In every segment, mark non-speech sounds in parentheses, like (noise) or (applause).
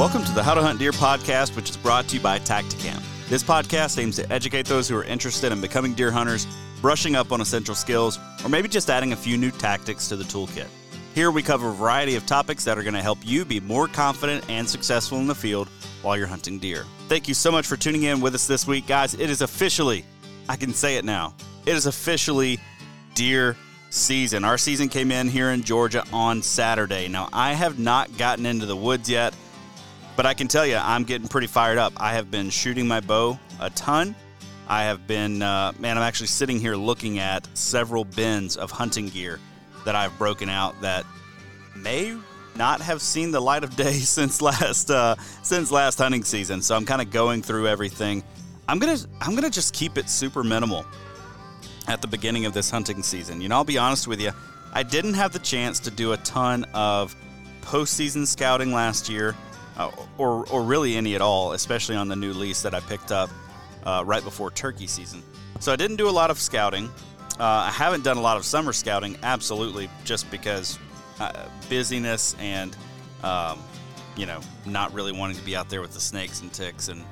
Welcome to the How to Hunt Deer podcast, which is brought to you by Tactacam. This podcast aims to educate those who are interested in becoming deer hunters, brushing up on essential skills, or maybe just adding a few new tactics to the toolkit. Here we cover a variety of topics that are going to help you be more confident and successful in the field while you're hunting deer. Thank you so much for tuning in with us this week, guys. It is officially, I can say it now, it is officially deer season. Our season came in here in Georgia on Saturday. Now, I have not gotten into the woods yet. But I can tell you, I'm getting pretty fired up. I have been shooting my bow a ton. I have been, uh, man, I'm actually sitting here looking at several bins of hunting gear that I've broken out that may not have seen the light of day (laughs) since last uh, since last hunting season. So I'm kind of going through everything. I'm gonna I'm gonna just keep it super minimal at the beginning of this hunting season. You know, I'll be honest with you, I didn't have the chance to do a ton of postseason scouting last year uh, or, or really any at all, especially on the new lease that I picked up uh, right before turkey season. So I didn't do a lot of scouting. Uh, I haven't done a lot of summer scouting, absolutely, just because uh, busyness and, um, you know, not really wanting to be out there with the snakes and ticks and,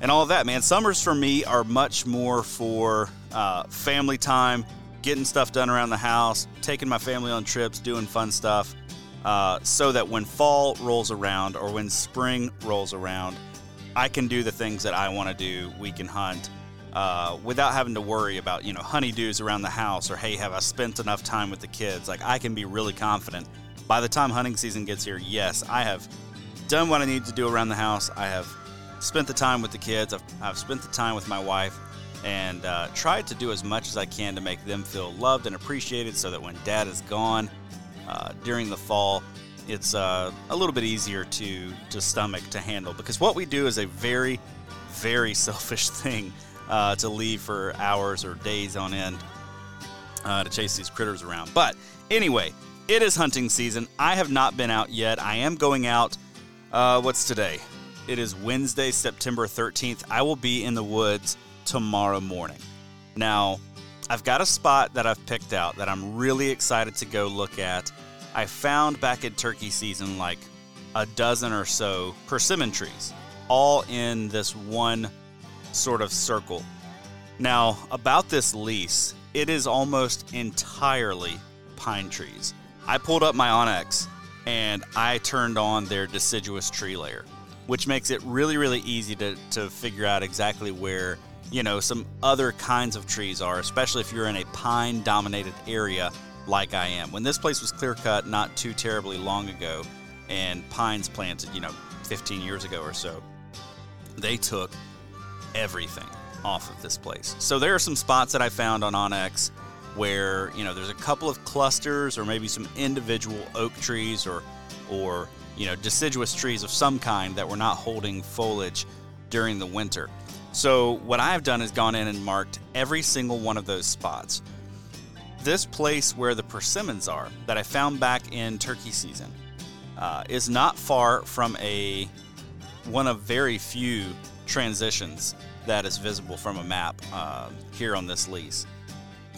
and all of that, man. Summers for me are much more for uh, family time, getting stuff done around the house, taking my family on trips, doing fun stuff uh, so that when fall rolls around or when spring rolls around, I can do the things that I want to do. We can hunt uh, without having to worry about you know honeydews around the house or hey, have I spent enough time with the kids? Like I can be really confident. By the time hunting season gets here, yes, I have done what I need to do around the house. I have spent the time with the kids. I've, I've spent the time with my wife and uh, tried to do as much as I can to make them feel loved and appreciated so that when dad is gone, uh, during the fall, it's uh, a little bit easier to to stomach to handle because what we do is a very, very (laughs) selfish thing uh, to leave for hours or days on end uh, to chase these critters around. But anyway, it is hunting season. I have not been out yet. I am going out. Uh, what's today? It is Wednesday, September 13th. I will be in the woods tomorrow morning. Now, I've got a spot that I've picked out that I'm really excited to go look at. I found back in turkey season like a dozen or so persimmon trees, all in this one sort of circle. Now, about this lease, it is almost entirely pine trees. I pulled up my onX and I turned on their deciduous tree layer, which makes it really, really easy to, to figure out exactly where you know, some other kinds of trees are, especially if you're in a pine dominated area like I am. When this place was clear cut not too terribly long ago and pines planted, you know, 15 years ago or so, they took everything off of this place. So there are some spots that I found on onX where, you know, there's a couple of clusters or maybe some individual oak trees or or, you know, deciduous trees of some kind that were not holding foliage during the winter. So what I've done is gone in and marked every single one of those spots. This place where the persimmons are that I found back in turkey season uh, is not far from a one of very few transitions that is visible from a map uh, here on this lease.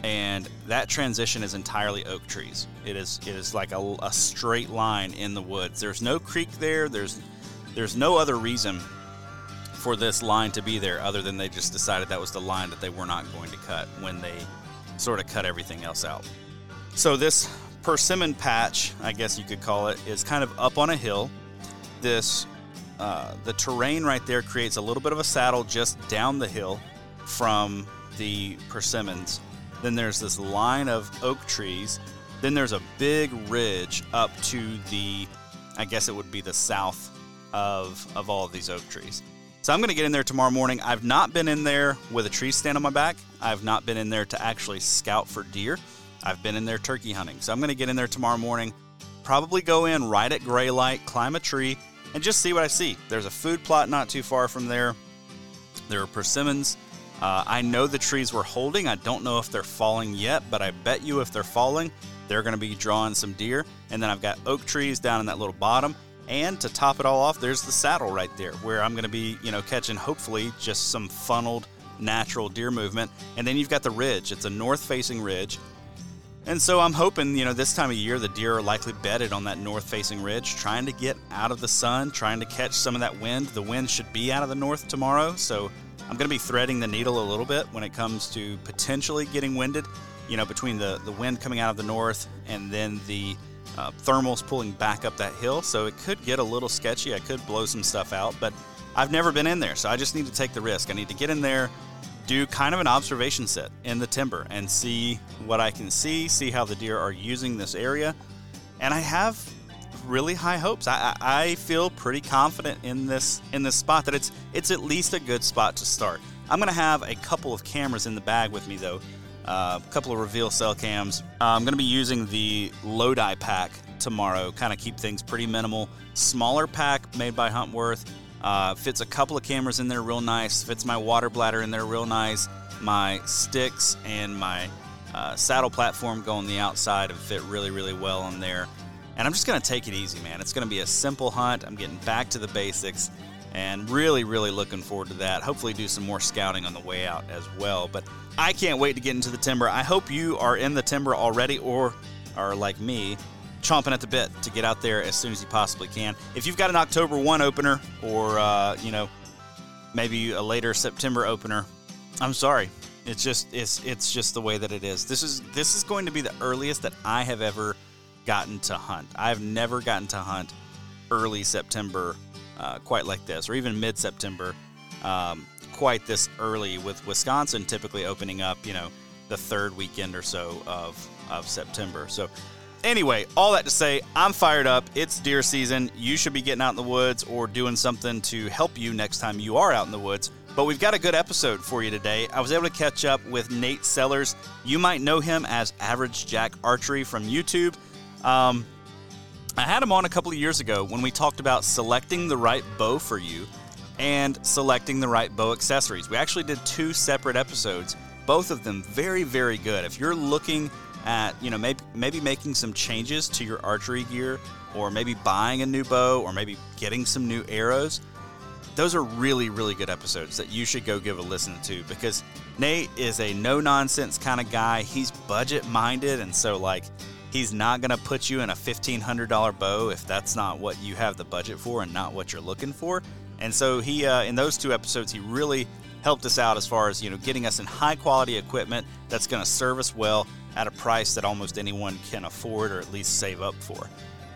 And that transition is entirely oak trees. It is it is like a, a straight line in the woods. There's no creek there. There's there's no other reason for this line to be there other than they just decided that was the line that they were not going to cut when they sort of cut everything else out. So this persimmon patch, I guess you could call it, is kind of up on a hill. This uh, the terrain right there creates a little bit of a saddle just down the hill from the persimmons. Then there's this line of oak trees. Then there's a big ridge up to the, I guess it would be the south of, of all of these oak trees. So I'm going to get in there tomorrow morning. I've not been in there with a tree stand on my back. I've not been in there to actually scout for deer. I've been in there turkey hunting. So I'm going to get in there tomorrow morning, probably go in right at gray light, climb a tree, and just see what I see. There's a food plot not too far from there. There are persimmons. Uh, I know the trees were holding. I don't know if they're falling yet, but I bet you if they're falling, they're going to be drawing some deer. And then I've got oak trees down in that little bottom. And to top it all off, there's the saddle right there where I'm going to be, you know, catching hopefully just some funneled natural deer movement. And then you've got the ridge. It's a north facing ridge. And so I'm hoping, you know, this time of year the deer are likely bedded on that north facing ridge, trying to get out of the sun, trying to catch some of that wind. The wind should be out of the north tomorrow, so I'm going to be threading the needle a little bit when it comes to potentially getting winded, you know, between the, the wind coming out of the north and then the uh, thermals pulling back up that hill. So it could get a little sketchy. I could blow some stuff out, but I've never been in there, so I just need to take the risk. I need to get in there, do kind of an observation set in the timber and see what I can see, see how the deer are using this area. And I have really high hopes. I, I feel pretty confident in this in this spot that it's it's at least a good spot to start. I'm gonna have a couple of cameras in the bag with me though, uh, a couple of reveal cell cams. Uh, I'm gonna be using the Lodi pack tomorrow. Kind of keep things pretty minimal. Smaller pack made by Huntworth. Uh, fits a couple of cameras in there real nice. Fits my water bladder in there real nice. My sticks and my uh, saddle platform go on the outside and fit really, really well on there. And I'm just going to take it easy, man. It's going to be a simple hunt. I'm getting back to the basics and really, really looking forward to that. Hopefully, do some more scouting on the way out as well. But I can't wait to get into the timber. I hope you are in the timber already or are like me chomping at the bit to get out there as soon as you possibly can. If you've got an October 1 opener or, uh, you know, maybe a later September opener, I'm sorry. It's just it's it's just the way that it is. This is this is going to be the earliest that I have ever gotten to hunt. I've never gotten to hunt early September uh, quite like this, or even mid September, um, quite this early. With Wisconsin typically opening up, you know, the third weekend or so of of September. So Anyway, all that to say, I'm fired up. It's deer season. You should be getting out in the woods or doing something to help you next time you are out in the woods. But we've got a good episode for you today. I was able to catch up with Nate Sellers. You might know him as Average Jack Archery from YouTube. Um, I had him on a couple of years ago when we talked about selecting the right bow for you and selecting the right bow accessories. We actually did two separate episodes, both of them very, very good. If you're looking at you know maybe maybe making some changes to your archery gear or maybe buying a new bow or maybe getting some new arrows those are really really good episodes that you should go give a listen to because Nate is a no nonsense kind of guy he's budget minded and so like he's not going to put you in a $1500 bow if that's not what you have the budget for and not what you're looking for and so he uh, in those two episodes he really helped us out as far as you know getting us in high quality equipment that's going to serve us well at a price that almost anyone can afford or at least save up for.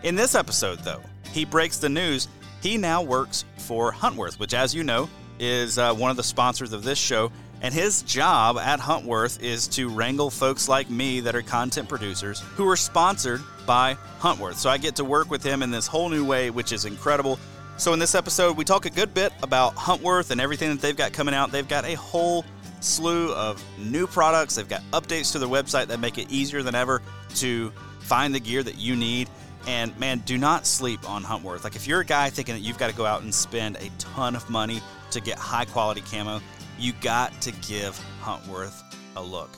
In this episode, though, he breaks the news he now works for Huntworth, which, as you know, is uh, one of the sponsors of this show. And his job at Huntworth is to wrangle folks like me that are content producers who are sponsored by Huntworth. So I get to work with him in this whole new way, which is incredible. So in this episode, we talk a good bit about Huntworth and everything that they've got coming out. They've got a whole slew of new products. They've got updates to their website that make it easier than ever to find the gear that you need. And man, do not sleep on Huntworth. Like if you're a guy thinking that you've got to go out and spend a ton of money to get high quality camo, you got to give Huntworth a look.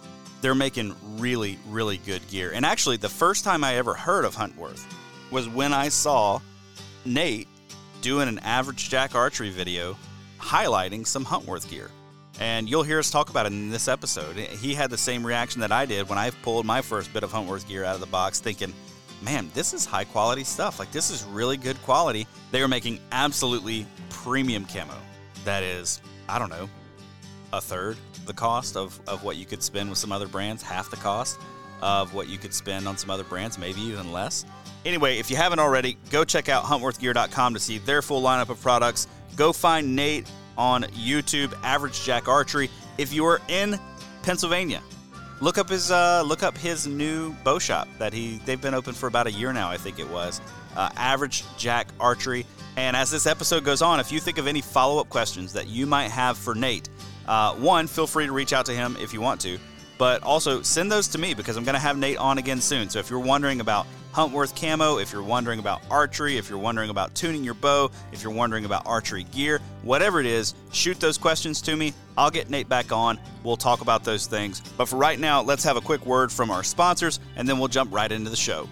They're making really, really good gear. And actually, the first time I ever heard of Huntworth was when I saw Nate doing an average Jack archery video highlighting some Huntworth gear. And you'll hear us talk about it in this episode. He had the same reaction that I did when I pulled my first bit of Huntworth gear out of the box, thinking, man, this is high quality stuff. Like, this is really good quality. They are making absolutely premium camo. That is, I don't know, a third the cost of, of what you could spend with some other brands, half the cost of what you could spend on some other brands, maybe even less. Anyway, if you haven't already, go check out huntworthgear.com to see their full lineup of products. Go find Nate on YouTube, Average Jack Archery. If you are in Pennsylvania, look up his uh, look up his new bow shop that he they've been open for about a year now, I think it was. Uh, Average Jack Archery. And as this episode goes on, if you think of any follow up questions that you might have for Nate, uh, one, feel free to reach out to him if you want to, but also send those to me because I'm going to have Nate on again soon. So if you're wondering about Huntworth camo, if you're wondering about archery, if you're wondering about tuning your bow, if you're wondering about archery gear, whatever it is, shoot those questions to me. I'll get Nate back on. We'll talk about those things. But for right now, let's have a quick word from our sponsors and then we'll jump right into the show.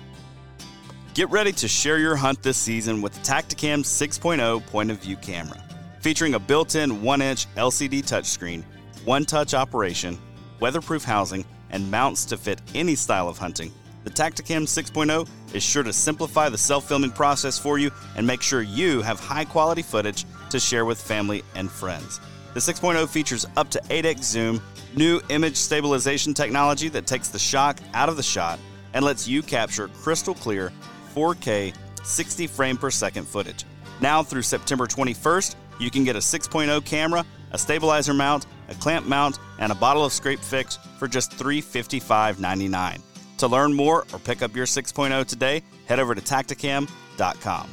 Get ready to share your hunt this season with the Tactacam 6.0 point of view camera. Featuring a built in 1 inch LCD touchscreen, one touch operation, weatherproof housing, and mounts to fit any style of hunting the Tactacam 6.0 is sure to simplify the self filming process for you and make sure you have high quality footage to share with family and friends. The 6.0 features up to 8x zoom, new image stabilization technology that takes the shock out of the shot and lets you capture crystal clear 4K 60 frame per second footage. Now through September 21st, you can get a 6.0 camera, a stabilizer mount, a clamp mount, and a bottle of scrape fix for just $355.99. To learn more or pick up your 6.0 today, head over to tactacam.com.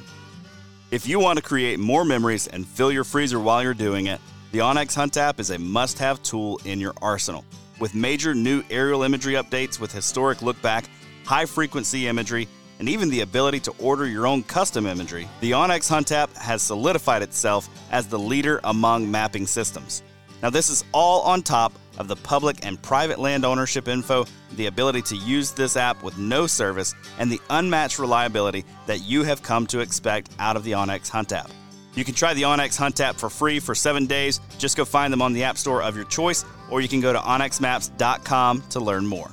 If you want to create more memories and fill your freezer while you're doing it, the onX Hunt app is a must have tool in your arsenal. With major new aerial imagery updates with historic look back, high frequency imagery, and even the ability to order your own custom imagery, the onX Hunt app has solidified itself as the leader among mapping systems. Now, this is all on top of the public and private land ownership info, the ability to use this app with no service, and the unmatched reliability that you have come to expect out of the onX Hunt app. You can try the onX Hunt app for free for seven days. Just go find them on the App Store of your choice, or you can go to onxmaps.com to learn more.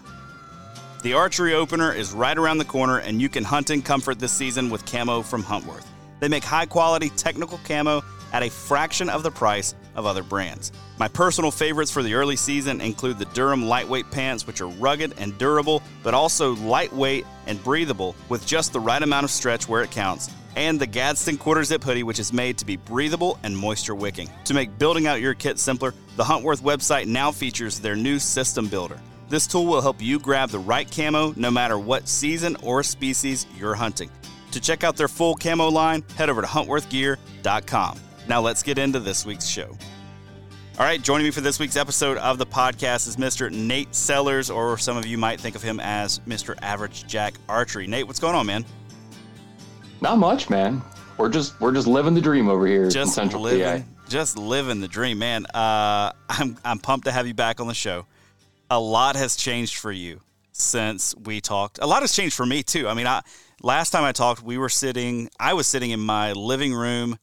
The archery opener is right around the corner, and you can hunt in comfort this season with camo from Huntworth. They make high quality technical camo at a fraction of the price of other brands. My personal favorites for the early season include the Durham lightweight pants, which are rugged and durable, but also lightweight and breathable with just the right amount of stretch where it counts, and the Gadsden quarter zip hoodie, which is made to be breathable and moisture wicking. To make building out your kit simpler, the Huntworth website now features their new system builder. This tool will help you grab the right camo no matter what season or species you're hunting. To check out their full camo line, head over to huntworthgear.com. Now let's get into this week's show. All right, joining me for this week's episode of the podcast is Mr. Nate Sellers, or some of you might think of him as Mr. Average Jack Archery. Nate, what's going on, man? Not much, man. We're just we're just living the dream over here just in Central living, PA. Just living the dream, man. Uh, I'm I'm pumped to have you back on the show. A lot has changed for you since we talked. A lot has changed for me too. I mean, I last time I talked, we were sitting. I was sitting in my living room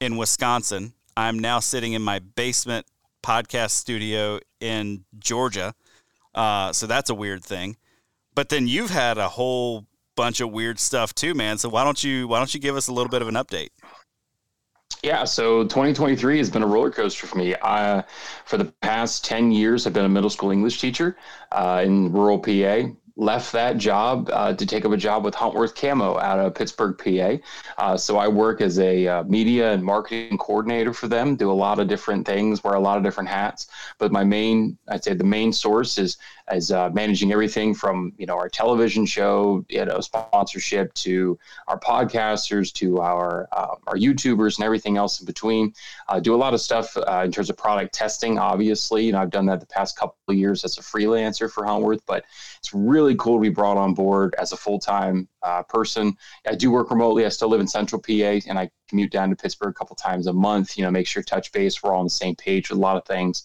in Wisconsin. I'm now sitting in my basement podcast studio in Georgia. Uh, so that's a weird thing. But then you've had a whole bunch of weird stuff too, man. So why don't you why don't you give us a little bit of an update? Yeah, so 2023 has been a roller coaster for me. I, for the past 10 years, I've been a middle school English teacher uh, in rural PA left that job uh, to take up a job with Huntworth Camo out of Pittsburgh, PA. Uh, so I work as a uh, media and marketing coordinator for them, do a lot of different things, wear a lot of different hats. But my main, I'd say the main source is as uh, managing everything from you know our television show, you know, sponsorship to our podcasters to our uh, our YouTubers and everything else in between. Do a lot of stuff uh, in terms of product testing. Obviously, you know, I've done that the past couple of years as a freelancer for Huntworth, but it's really cool to be brought on board as a full time uh, person. I do work remotely. I still live in Central PA, and I commute down to Pittsburgh a couple times a month. You know, make sure touch base. We're all on the same page with a lot of things.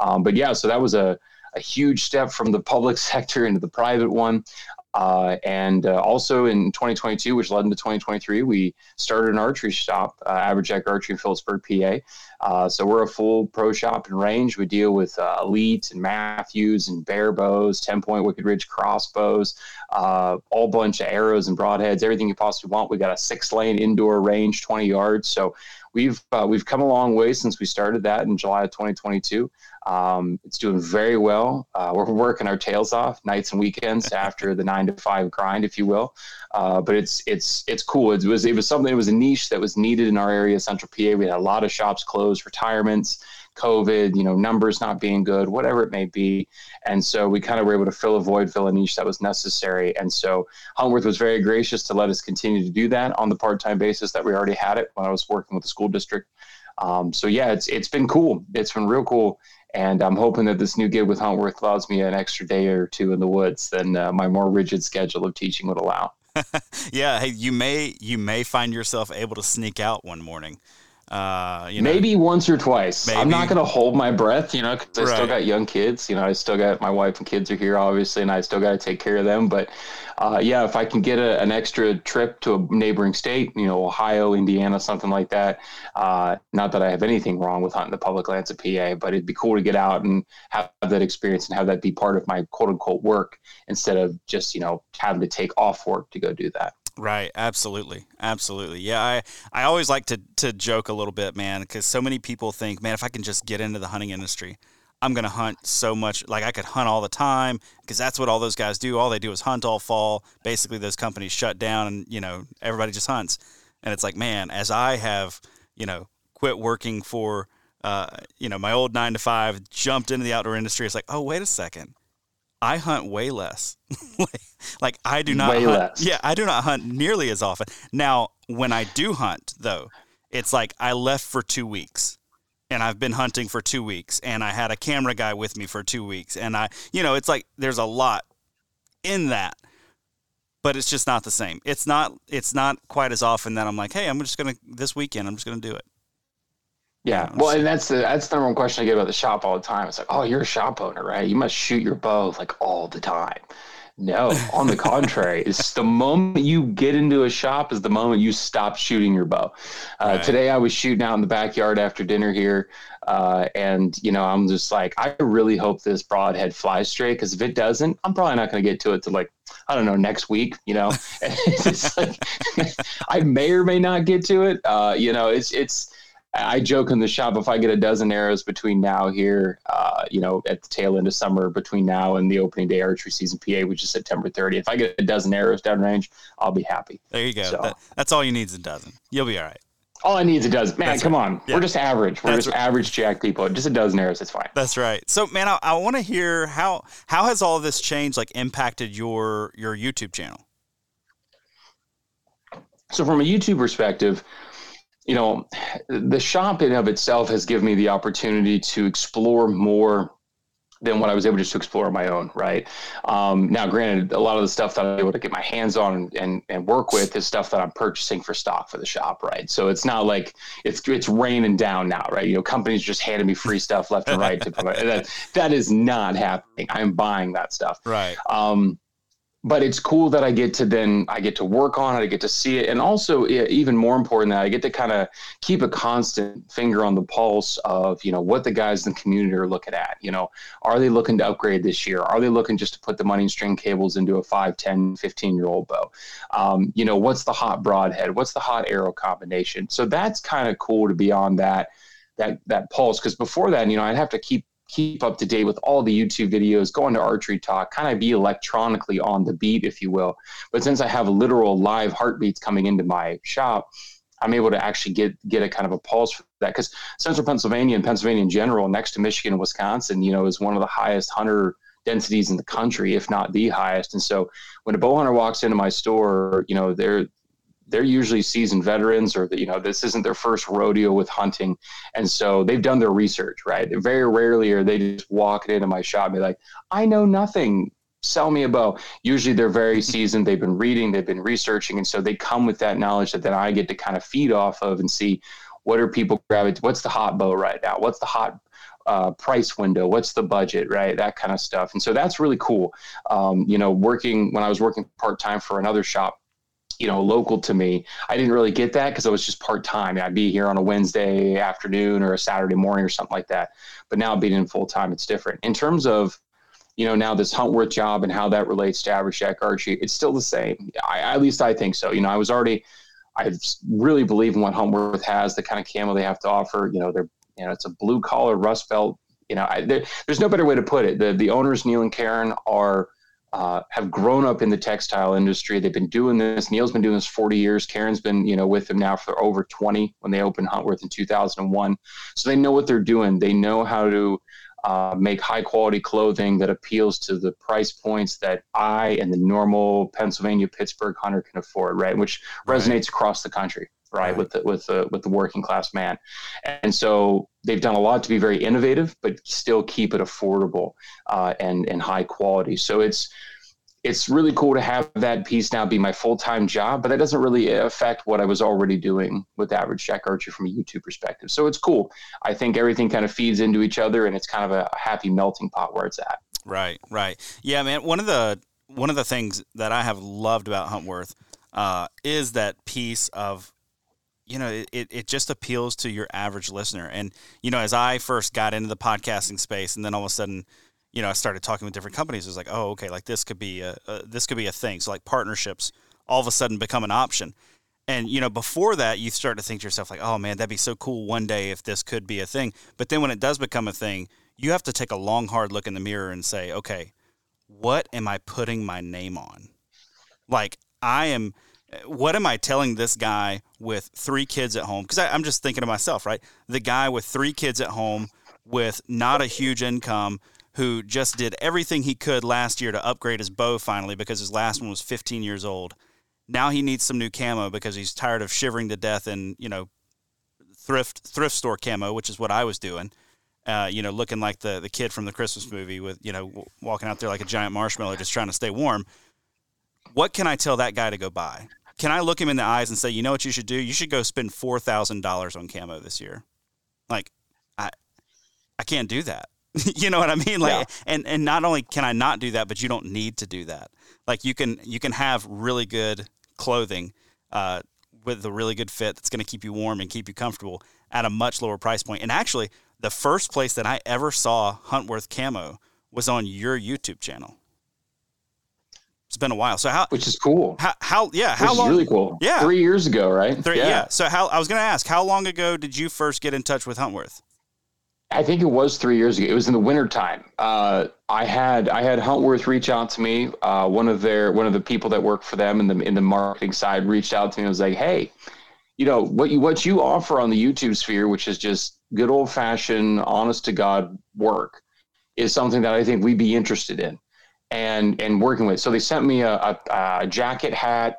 Um, but yeah, so that was a a huge step from the public (laughs) sector into the private one. Uh, and uh, also in 2022, which led into 2023, we started an archery shop, uh, Archery in Philipsburg, PA. Uh, so we're a full pro shop and range. We deal with uh, Elite and Mathews and Bear bows, 10 point Wicked Ridge crossbows, uh, all bunch of arrows and broadheads, everything you possibly want. We got a six lane indoor range, 20 yards. So we've we've come a long way since we started that in July of 2022. Um, it's doing very well. Uh, we're working our tails off nights and weekends (laughs) after the nine to five grind, if you will. Uh, but it's it's it's cool. It was it was something. It was a niche that was needed in our area, Central PA. We had a lot of shops closed, retirements. COVID, you know, numbers not being good, whatever it may be. And so we kind of were able to fill a void, fill a niche that was necessary. And so Huntworth was very gracious to let us continue to do that on the part time basis that we already had it when I was working with the school district. Um, so yeah, it's it's been cool. It's been real cool. And I'm hoping that this new gig with Huntworth allows me an extra day or two in the woods than uh, my more rigid schedule of teaching would allow. (laughs) yeah, hey, you may you may find yourself able to sneak out one morning. Uh, you know, maybe once or twice. Maybe. I'm not going to hold my breath, you know, because I right. still got young kids. You know, I still got my wife and kids are here, obviously, and I still got to take care of them. But uh, yeah, if I can get a, an extra trip to a neighboring state, you know, Ohio, Indiana, something like that. Uh, not that I have anything wrong with hunting the public lands of PA, but it'd be cool to get out and have that experience and have that be part of my quote unquote work instead of just you know having to take off work to go do that. Right, absolutely, absolutely. Yeah, I, I always like to to joke a little bit, man, because so many people think, man, if I can just get into the hunting industry, I'm gonna hunt so much. Like I could hunt all the time because that's what all those guys do. All they do is hunt all fall. Basically, those companies shut down, and you know everybody just hunts. And it's like, man, as I have, you know, quit working for, uh, you know, my old nine to five, jumped into the outdoor industry. It's like, oh, wait a second. I hunt way less. (laughs) like I do not way hunt, less. Yeah, I do not hunt nearly as often. Now, when I do hunt though, it's like I left for 2 weeks and I've been hunting for 2 weeks and I had a camera guy with me for 2 weeks and I you know, it's like there's a lot in that. But it's just not the same. It's not it's not quite as often that I'm like, "Hey, I'm just going to this weekend I'm just going to do it." Yeah, well, and that's the that's the number one question I get about the shop all the time. It's like, oh, you're a shop owner, right? You must shoot your bow like all the time. No, on the contrary, it's the moment you get into a shop is the moment you stop shooting your bow. Uh, right. Today, I was shooting out in the backyard after dinner here, uh, and you know, I'm just like, I really hope this broadhead flies straight because if it doesn't, I'm probably not going to get to it to like I don't know next week. You know, (laughs) it's like (laughs) I may or may not get to it. Uh, you know, it's it's I joke in the shop if I get a dozen arrows between now here, uh, you know, at the tail end of summer between now and the opening day archery season PA, which is September 30th. If I get a dozen arrows downrange, I'll be happy. There you go. So, that, that's all you need is a dozen. You'll be all right. All I need is a dozen. Man, that's come right. on. Yeah. We're just average. We're that's just right. average jack people. Just a dozen arrows. It's fine. That's right. So, man, I, I want to hear how how has all this change like impacted your your YouTube channel? So, from a YouTube perspective, you know, the shop in of itself has given me the opportunity to explore more than what I was able just to explore on my own, right? Um, now, granted, a lot of the stuff that I'm able to get my hands on and, and work with is stuff that I'm purchasing for stock for the shop, right? So it's not like it's it's raining down now, right? You know, companies just handing me free stuff left and right. To, that that is not happening. I'm buying that stuff, right? Um, but it's cool that I get to then I get to work on it, I get to see it, and also even more important that I get to kind of keep a constant finger on the pulse of you know what the guys in the community are looking at. You know, are they looking to upgrade this year? Are they looking just to put the money and string cables into a 5, 10, 15 year old bow? Um, you know, what's the hot broadhead? What's the hot arrow combination? So that's kind of cool to be on that that that pulse because before that, you know, I'd have to keep keep up to date with all the YouTube videos, go into archery talk, kind of be electronically on the beat, if you will. But since I have literal live heartbeats coming into my shop, I'm able to actually get get a kind of a pulse for that because Central Pennsylvania and Pennsylvania in general, next to Michigan and Wisconsin, you know, is one of the highest hunter densities in the country, if not the highest. And so when a bow hunter walks into my store, you know, they're they're usually seasoned veterans or you know this isn't their first rodeo with hunting. And so they've done their research right? Very rarely are they just walking into my shop and be like i know nothing. Sell me a bow. Usually they're very seasoned. They've been reading they've been researching. And so they come with that knowledge that then i get to kind of feed off of and see what are people gravitating what's the hot bow right now? What's the hot uh, price window? What's the budget right? That kind of stuff. And so that's really cool. Um, you know working when i was working part-time for another shop you know, local to me. I didn't really get that because I was just part time. I'd be here on a Wednesday afternoon or a Saturday morning or something like that. But now being in full time, it's different. In terms of, you know, now this Huntworth job and how that relates to average Jack Archery, it's still the same. I, at least I think so. You know, I was already, I really believe in what Huntworth has, the kind of camo they have to offer. You know, they're, you know, it's a blue collar rust belt. You know, I, there, there's no better way to put it. The the owners Neil and Karen are uh, have grown up in the textile industry. They've been doing this. Neil's been doing this 40 years. Karen's been, you know, with them now for over 20 when they opened Huntworth in 2001. So they know what they're doing. They know how to uh, make high quality clothing that appeals to the price points that I and the normal Pennsylvania Pittsburgh hunter can afford, right? Which right. resonates across the country right, right. with the with the with the working class man. And so they've done a lot to be very innovative but still keep it affordable uh, and and high quality. So it's it's really cool to have that piece now be my full-time job but that doesn't really affect what i was already doing with average jack archer from a youtube perspective. So it's cool. I think everything kind of feeds into each other and it's kind of a happy melting pot where it's at. Right right. Yeah man one of the one of the things that i have loved about huntworth uh, is that piece of you know, it, it just appeals to your average listener. And, you know, as I first got into the podcasting space and then all of a sudden, you know, I started talking with different companies, it was like, oh, okay, like this could be a, a this could be a thing. So like partnerships all of a sudden become an option. And, you know, before that, you start to think to yourself like, oh man, that'd be so cool one day if this could be a thing. But then when it does become a thing, you have to take a long, hard look in the mirror and say, okay, what am I putting my name on? Like I am – what am I telling this guy with three kids at home? Because I'm just thinking to myself, right? The guy with three kids at home with not a huge income who just did everything he could last year to upgrade his bow finally because his last one was 15 years old. Now he needs some new camo because he's tired of shivering to death in, you know, thrift thrift store camo, which is what I was doing. Uh, you know, looking like the the kid from the Christmas movie with, you know, walking out there like a giant marshmallow just trying to stay warm. What can I tell that guy to go buy? can I look him in the eyes and say, you know what you should do? You should go spend four thousand dollars on camo this year. Like, I, I can't do that. (laughs) you know what I mean? Like, yeah. and and not only can I not do that, but you don't need to do that. Like, you can you can have really good clothing uh, with a really good fit that's going to keep you warm and keep you comfortable at a much lower price point. And actually, the first place that I ever saw Huntworth camo was on your YouTube channel. It's been a while. So how? Which is cool. How? how yeah. How Which long? really cool. Yeah. Three years ago, right? Three, yeah. yeah. So how? I was going to ask, how long ago did you first get in touch with Huntworth? I think it was three years ago. It was in the wintertime. Uh, I had I had Huntworth reach out to me. Uh, one of their one of the people that work for them in the in the marketing side reached out to me and was like, "Hey, you know what you what you offer on the YouTube sphere, which is just good old fashioned, honest to God work, is something that I think we'd be interested in." And and working with. So they sent me a, a, a jacket, hat,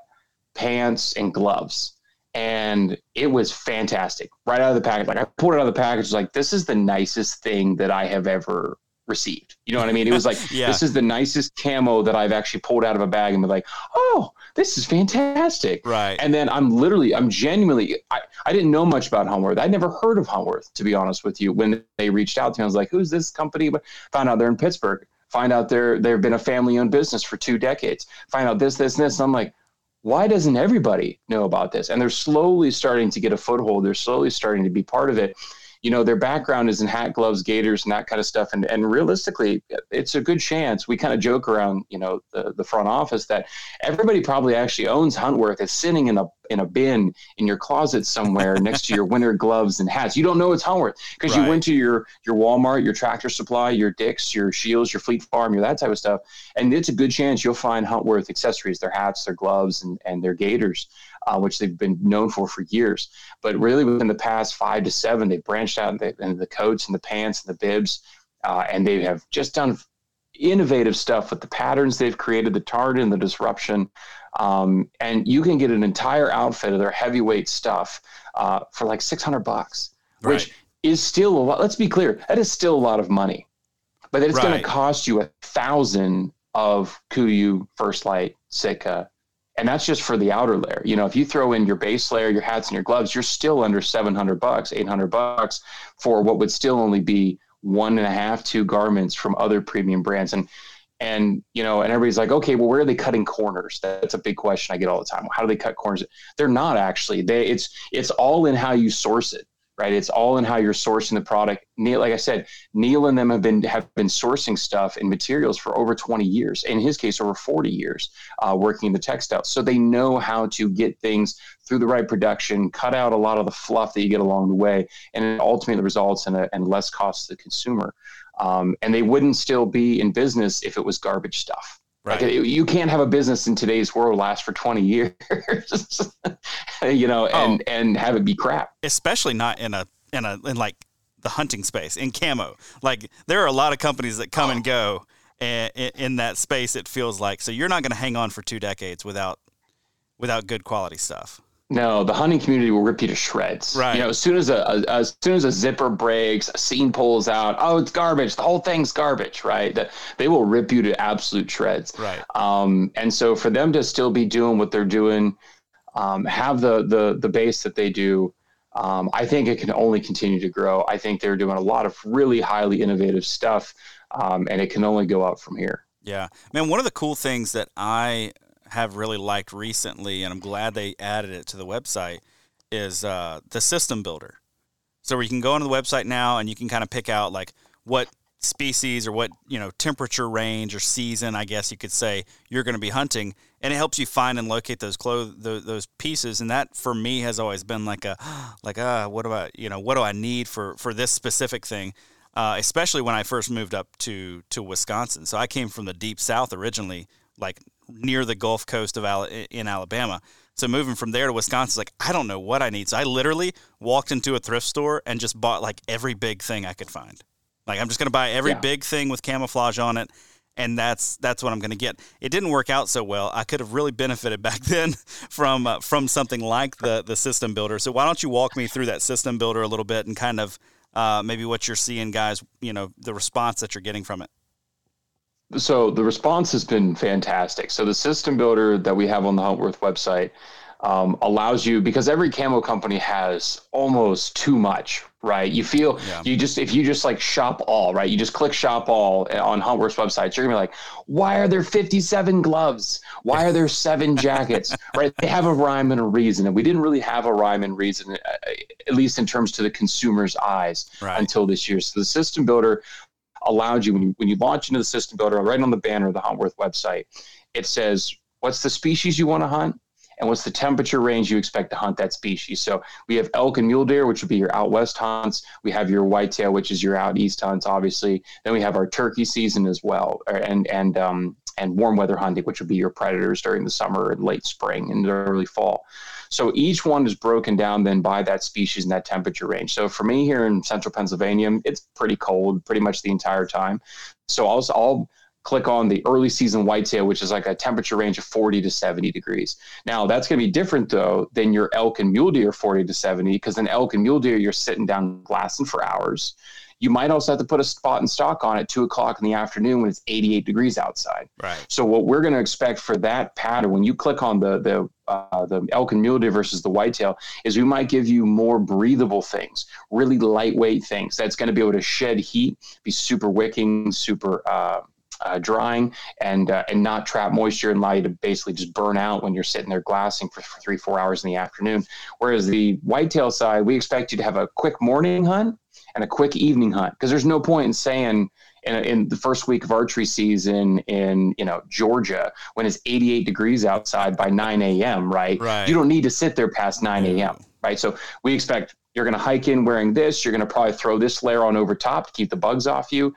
pants, and gloves, and it was fantastic. Right out of the package, like I pulled it out of the package, like this is the nicest thing that I have ever received. You know what I mean? It was like (laughs) yeah. this is the nicest camo that I've actually pulled out of a bag and been like, oh, this is fantastic. Right. And then I'm literally, I'm genuinely, I, I didn't know much about Huntworth. I'd never heard of Huntworth, to be honest with you. When they reached out to me, I was like, who's this company? But found out they're in Pittsburgh find out they're they've been a family owned business for two decades. Find out this this and this. And i'm like why doesn't everybody know about this? And they're slowly starting to get a foothold. They're slowly starting to be part of it you know, their background is in hat, gloves, gaiters, and that kind of stuff. And and realistically, it's a good chance. We kind of joke around, you know, the, the front office that everybody probably actually owns Huntworth. It's sitting in a in a bin in your closet somewhere next to your (laughs) winter gloves and hats. You don't know it's Huntworth because right. you went to your your Walmart, your Tractor Supply, your Dick's, your Scheels, your Fleet Farm, your that type of stuff. And it's a good chance you'll find Huntworth accessories, their hats, their gloves, and and their gaiters uh, which they've been known for for years. But really, within the past five to seven, they've branched out into the, the coats and the pants and the bibs, uh, and they have just done innovative stuff with the patterns they've created, the target and the disruption. Um, and you can get an entire outfit of their heavyweight stuff uh, for like 600 bucks, right. which is still a lot. Let's be clear, that is still a lot of money, but it's right. going to cost you a thousand of KUIU, First Lite, Sitka, and that's just for the outer layer. You know, if you throw in your base layer, your hats and your gloves, you're still under 700 bucks, 800 bucks for what would still only be one and a half, two garments from other premium brands. And and you know, and everybody's like, okay, well, where are they cutting corners? That's a big question I get all the time. How do they cut corners? They're not actually. They it's it's all in how you source it right? It's all in how you're sourcing the product. Neil, like I said, Neil and them have been have been sourcing stuff and materials for over 20 years. In his case, over 40 years, uh, working in the textiles. So they know how to get things through the right production, cut out a lot of the fluff that you get along the way, and it ultimately results in a and less cost to the consumer. Um, and they wouldn't still be in business if it was garbage stuff. Right. Like you can't have a business in today's world last for 20 years, (laughs) you know, oh. and, oh. and have it be crap. Especially not in a, in a, in like the hunting space in camo. Like there are a lot of companies that come oh. and go and, in that space. It feels like, so you're not going to hang on for two decades without, without good quality stuff. No, the hunting community will rip you to shreds. Right. You know, as soon as a, a, as soon as a zipper breaks, a seam pulls out, oh, it's garbage. The whole thing's garbage, right? That they will rip you to absolute shreds. Right. Um, and so for them to still be doing what they're doing, um, have the the the base that they do, um, I think it can only continue to grow. I think they're doing a lot of really highly innovative stuff, um, and it can only go up from here. Yeah, man. One of the cool things that I have really liked recently, and I'm glad they added it to the website, is uh, the system builder. So where you can go onto the website now and you can kind of pick out like what species or what you know temperature range or season, I guess you could say, you're going to be hunting, and it helps you find and locate those clothes, those, those, pieces. And that for me has always been like a (gasps) like ah, uh, what do I you know what do I need for for this specific thing. Uh, especially when I first moved up to to Wisconsin. So I came from the deep south originally, like near the Gulf Coast of Al- in Alabama. So moving from there to Wisconsin, like I don't know what I need. So I literally walked into a thrift store and just bought like every big thing I could find. Like I'm just gonna buy every yeah. big thing with camouflage on it, and that's that's what I'm gonna get. It didn't work out so well. I could have really benefited (laughs) back then from uh, from something like the the system builder. So why don't you walk me through that system builder a little bit and kind of uh, maybe what you're seeing, guys? You know, the response that you're getting from it so the response has been fantastic. So the system builder that we have on the Huntworth website um, allows you because every camo company has almost too much, right? You feel yeah. you just if you just like shop all, right? You just click shop all on Huntworth's website, you're gonna be like, why are there 57 gloves? Why are there seven jackets? (laughs) right? They have a rhyme and a reason, and we didn't really have a rhyme and reason, uh, at least in terms to the consumer's eyes, right. until this year. So the system builder allowed you when you when you launch into the system builder right on the banner of the Huntworth website, it says what's the species you want to hunt and what's the temperature range you expect to hunt that species. So we have elk and mule deer, which would be your out west hunts. We have your whitetail, which is your out east hunts, obviously. Then we have our turkey season as well, and and um, and warm weather hunting, which would be your predators during the summer and late spring and early fall. So each one is broken down then by that species and that temperature range. So for me here in central Pennsylvania, it's pretty cold pretty much the entire time. So I'll, I'll click on the early season whitetail, which is like a temperature range of 40 to 70 degrees. Now that's going to be different though than your elk and mule deer 40 to 70, because in elk and mule deer, you're sitting down glassing for hours. You might also have to put a spot and stock on at two o'clock in the afternoon when it's 88 degrees outside. Right. So what we're going to expect for that pattern, when you click on the the uh, the elk and mule deer versus the whitetail, is we might give you more breathable things, really lightweight things that's going to be able to shed heat, be super wicking, super. Uh, uh, drying and uh, and not trap moisture and allow you to basically just burn out when you're sitting there glassing for, for three four hours in the afternoon. Whereas the whitetail side, we expect you to have a quick morning hunt and a quick evening hunt because there's no point in saying in, in, the first week of archery season in you know Georgia when it's 88 degrees outside by 9 a.m. Right? right. You don't need to sit there past 9 a.m. Right? So we expect you're going to hike in wearing this. You're going to probably throw this layer on over top to keep the bugs off you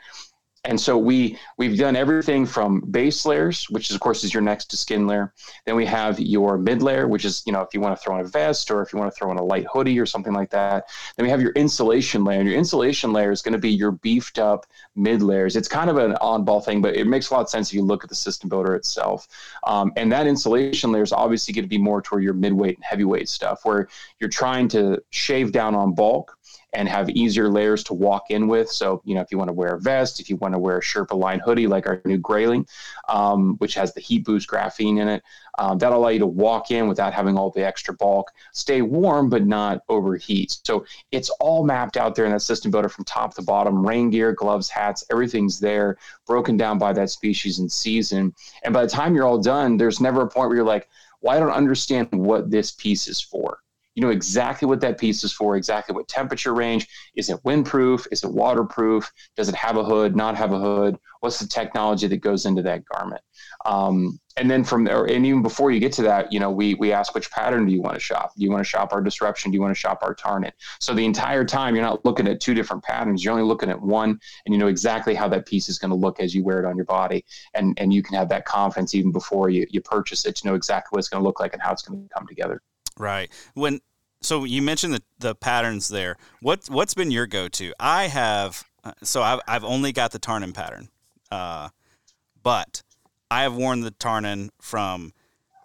and so we we've done everything from base layers which is of course is your next to skin layer. Then we have your mid layer which is you know if you want to throw in a vest or if you want to throw in a light hoodie or something like that. Then we have your insulation layer and your insulation layer is going to be your beefed up mid layers. It's kind of an oddball thing but it makes a lot of sense if you look at the system builder itself. Um, and that insulation layer is obviously going to be more toward your midweight and heavyweight stuff where you're trying to shave down on bulk and have easier layers to walk in with. So, you know, if you want to wear a vest, if you want to wear a Sherpa line hoodie like our new Grayling, um, which has the heat boost graphene in it, um, that'll allow you to walk in without having all the extra bulk, stay warm but not overheat. So it's all mapped out there in that system builder from top to bottom. Rain gear, gloves, hats, everything's there, broken down by that species and season. And by the time you're all done, there's never a point where you're like, well, I don't understand what this piece is for. You know exactly what that piece is for, exactly what temperature range. Is it windproof? Is it waterproof? Does it have a hood? Not have a hood? What's the technology that goes into that garment? Um, and then from there, and even before you get to that, you know, we we ask which pattern do you want to shop? Do you want to shop our disruption? Do you want to shop our Tarnen? So the entire time you're not looking at two different patterns. You're only looking at one, and you know exactly how that piece is going to look as you wear it on your body, and and you can have that confidence even before you you purchase it to know exactly what it's going to look like and how it's going to come together. Right. When so you mentioned the the patterns there. What what's been your go to? I have uh, so I've I've only got the Tarnen pattern, uh, but I have worn the Tarnen from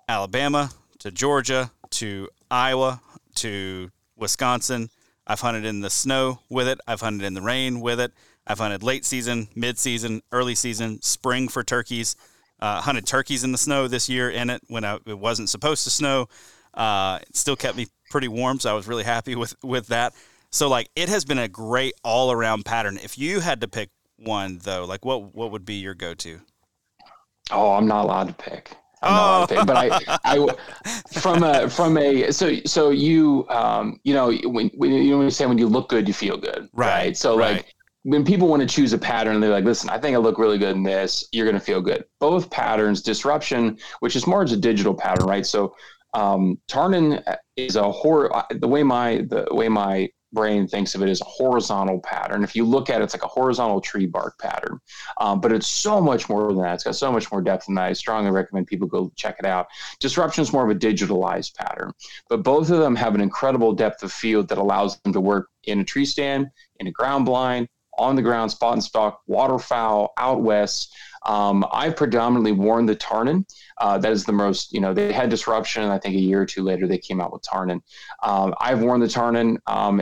Alabama to Georgia to Iowa to Wisconsin. I've hunted in the snow with it. I've hunted in the rain with it. I've hunted late season, mid season, early season, spring for turkeys. Uh, hunted turkeys in the snow this year in it when I, it wasn't supposed to snow. Uh, it still kept me pretty warm, so I was really happy with with that. So like it has been a great all around pattern. If you had to pick one though, like what what would be your go to? Oh, I'm not allowed to pick. I'm oh. but I, I, from a, from a, so, so you, um, you know, when, when you know, when you say when you look good, you feel good, right? right? So right. like when people want to choose a pattern, they're like, listen, I think I look really good in this. You're going to feel good. Both patterns, disruption, which is more as a digital pattern, right? So um, Tarnen is a horror. The way my the way my brain thinks of it as a horizontal pattern. If you look at it, it's like a horizontal tree bark pattern, um, but it's so much more than that. It's got so much more depth than that. I strongly recommend people go check it out. Disruption is more of a digitalized pattern, but both of them have an incredible depth of field that allows them to work in a tree stand, in a ground blind, on the ground, spot and stalk, waterfowl, out west. Um, I've predominantly worn the Tarnen. Uh, that is the most, you know, they had disruption. And I think a year or two later, they came out with Tarnen. Um, I've worn the Tarnen. Um,